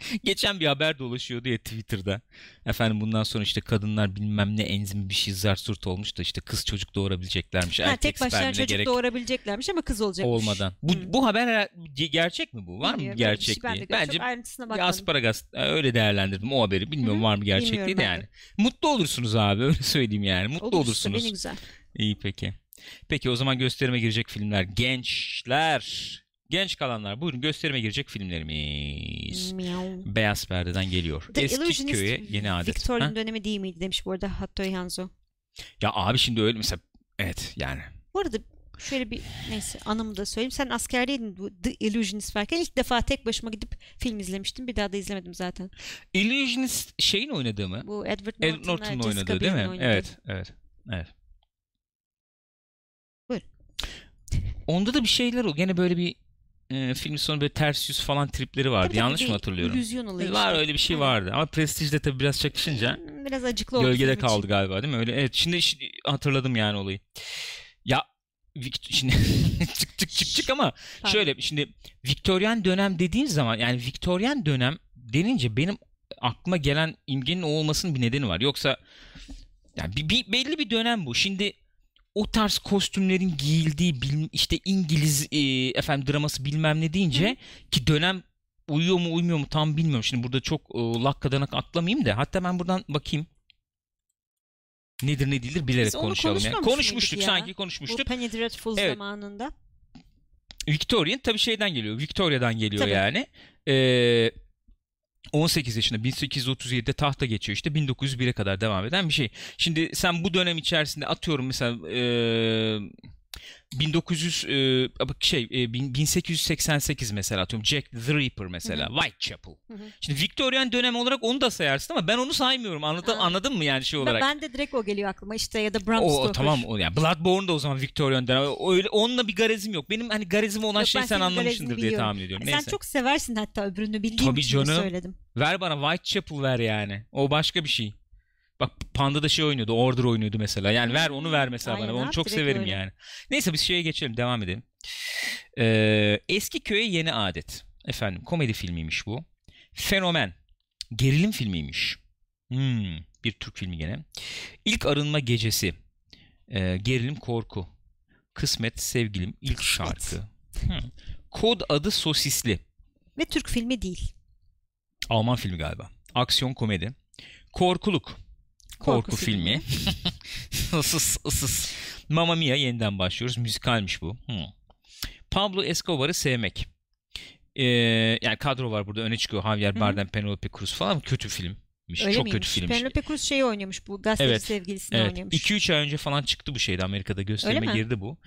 Geçen bir haber dolaşıyordu ya Twitter'da. Efendim bundan sonra işte kadınlar bilmem ne enzimi bir şey zar surt olmuş da işte kız çocuk doğurabileceklermiş.
Ha,
Erkek
tek
spermine
çocuk
gerek
doğurabileceklermiş ama kız olacakmış.
olmadan. Bu,
Hı.
bu haber gerçek mi bu? Var mı
Bilmiyorum, bir şey
gerçekliği?
ben de.
Bence bir asparagas e, öyle değerlendirdim o haberi. Bilmiyorum
Hı hı.
var mı gerçekliği de yani.
de.
Mutlu olursunuz abi öyle söyleyeyim yani. Mutlu
Olursa
olursunuz.
Beni güzel.
İyi peki. Peki o zaman gösterime girecek filmler. Gençler. Genç kalanlar buyurun gösterime girecek filmlerimiz.
Miau.
Beyaz perdeden geliyor.
The
Eski
Illusionist
köye yeni adet.
Victorian
Ha?
dönemi değil miydi demiş bu arada Hattori Hanzo.
Ya abi şimdi öyle mesela evet yani.
Bu arada Şöyle bir neyse anımı da söyleyeyim. Sen askerdeydin bu The Illusionist varken ilk defa tek başıma gidip film izlemiştim. Bir daha da izlemedim zaten.
Illusionist şeyin oynadığı mı?
Bu Edward
Ed
Norton'la
Norton'un
Jessica
oynadığı değil mi?
Biel'in oynadığı.
Evet, evet, evet.
Buyur.
Onda da bir şeyler o. Gene böyle bir e, filmin sonu böyle ters yüz falan tripleri vardı.
Tabii tabii,
Yanlış
bir
mı hatırlıyorum?
illüzyon olayı
Var
işte.
öyle bir şey vardı. Ama Prestige'de tabii biraz çakışınca
Biraz acıklı oldu
gölgede
film için.
kaldı galiba değil mi? Öyle. Evet. Şimdi, şimdi hatırladım yani olayı. Ya şimdi çık çık çık çık ama
Pardon.
şöyle şimdi Viktoryen dönem dediğin zaman yani Viktoryen dönem denince benim aklıma gelen imgenin o olmasının bir nedeni var. Yoksa yani bir, bir- belli bir dönem bu. Şimdi o tarz kostümlerin giyildiği işte İngiliz e, efendim draması bilmem ne deyince ki dönem uyuyor mu uymuyor mu tam bilmiyorum. Şimdi burada çok e, lakkadanak atlamayayım da hatta ben buradan bakayım. Nedir ne değildir bilerek
Biz onu
konuşalım. Yani. Konuşmuştuk
ya?
sanki
Bu
konuşmuştuk.
Penny Dreadful
Evet.
zamanında.
Victorian tabii şeyden geliyor. Victoria'dan geliyor
Tabii.
yani. Ee, 18 yaşında 1837'de tahta geçiyor işte 1901'e kadar devam eden bir şey. Şimdi sen bu dönem içerisinde atıyorum mesela ee, 1900 ee, bak şey bin- 1888 mesela atıyorum Jack the Ripper mesela Whitechapel.
Hı hı.
Şimdi Victorian dönem olarak onu da sayarsın ama ben onu saymıyorum. Anladın, anladın mı yani şey olarak?
ben de direkt o geliyor aklıma işte ya da Bram
o, o
Stoker.
tamam o yani Bloodborne da o zaman Victorian dönem. Öyle onunla bir garezim yok. Benim hani garezim olan
Yok, ben
sen anlamışsındır diye tahmin ediyorum.
Sen
Neyse.
çok seversin hatta öbürünü bildiğim
Tabii
için
canım.
söyledim.
Ver bana Whitechapel ver yani. O başka bir şey. Bak Panda'da şey oynuyordu. Order oynuyordu mesela. Yani ver onu ver mesela
Aynen
bana. Onu çok severim
öyle.
yani. Neyse biz şeye geçelim. Devam edelim. Ee, Eski Köye Yeni Adet. Efendim komedi filmiymiş bu. Fenomen. Gerilim filmiymiş. Hmm, bir Türk filmi gene. İlk Arınma Gecesi. Ee, gerilim korku. Kısmet Sevgilim. ilk şarkı. Hmm. Kod adı Sosisli.
Ve Türk filmi değil.
Alman filmi galiba. Aksiyon komedi. Korkuluk. Korku,
Korku
filmi. ısıs ısıs. Mamma Mia yeniden başlıyoruz. Müzikalmiş bu. Hmm. Pablo Escobar'ı sevmek. Ee, yani kadro var burada öne çıkıyor. Javier. Bardem, Penelope Cruz falan. Kötü filmmiş.
Öyle
Çok
miymiş?
kötü filmmiş.
Penelope Cruz şeyi oynuyormuş bu gazeteci
Evet,
sevgilisini
Evet.
oynuyormuş.
2-3 ay önce falan çıktı bu şeyde Amerika'da gösterime girdi bu.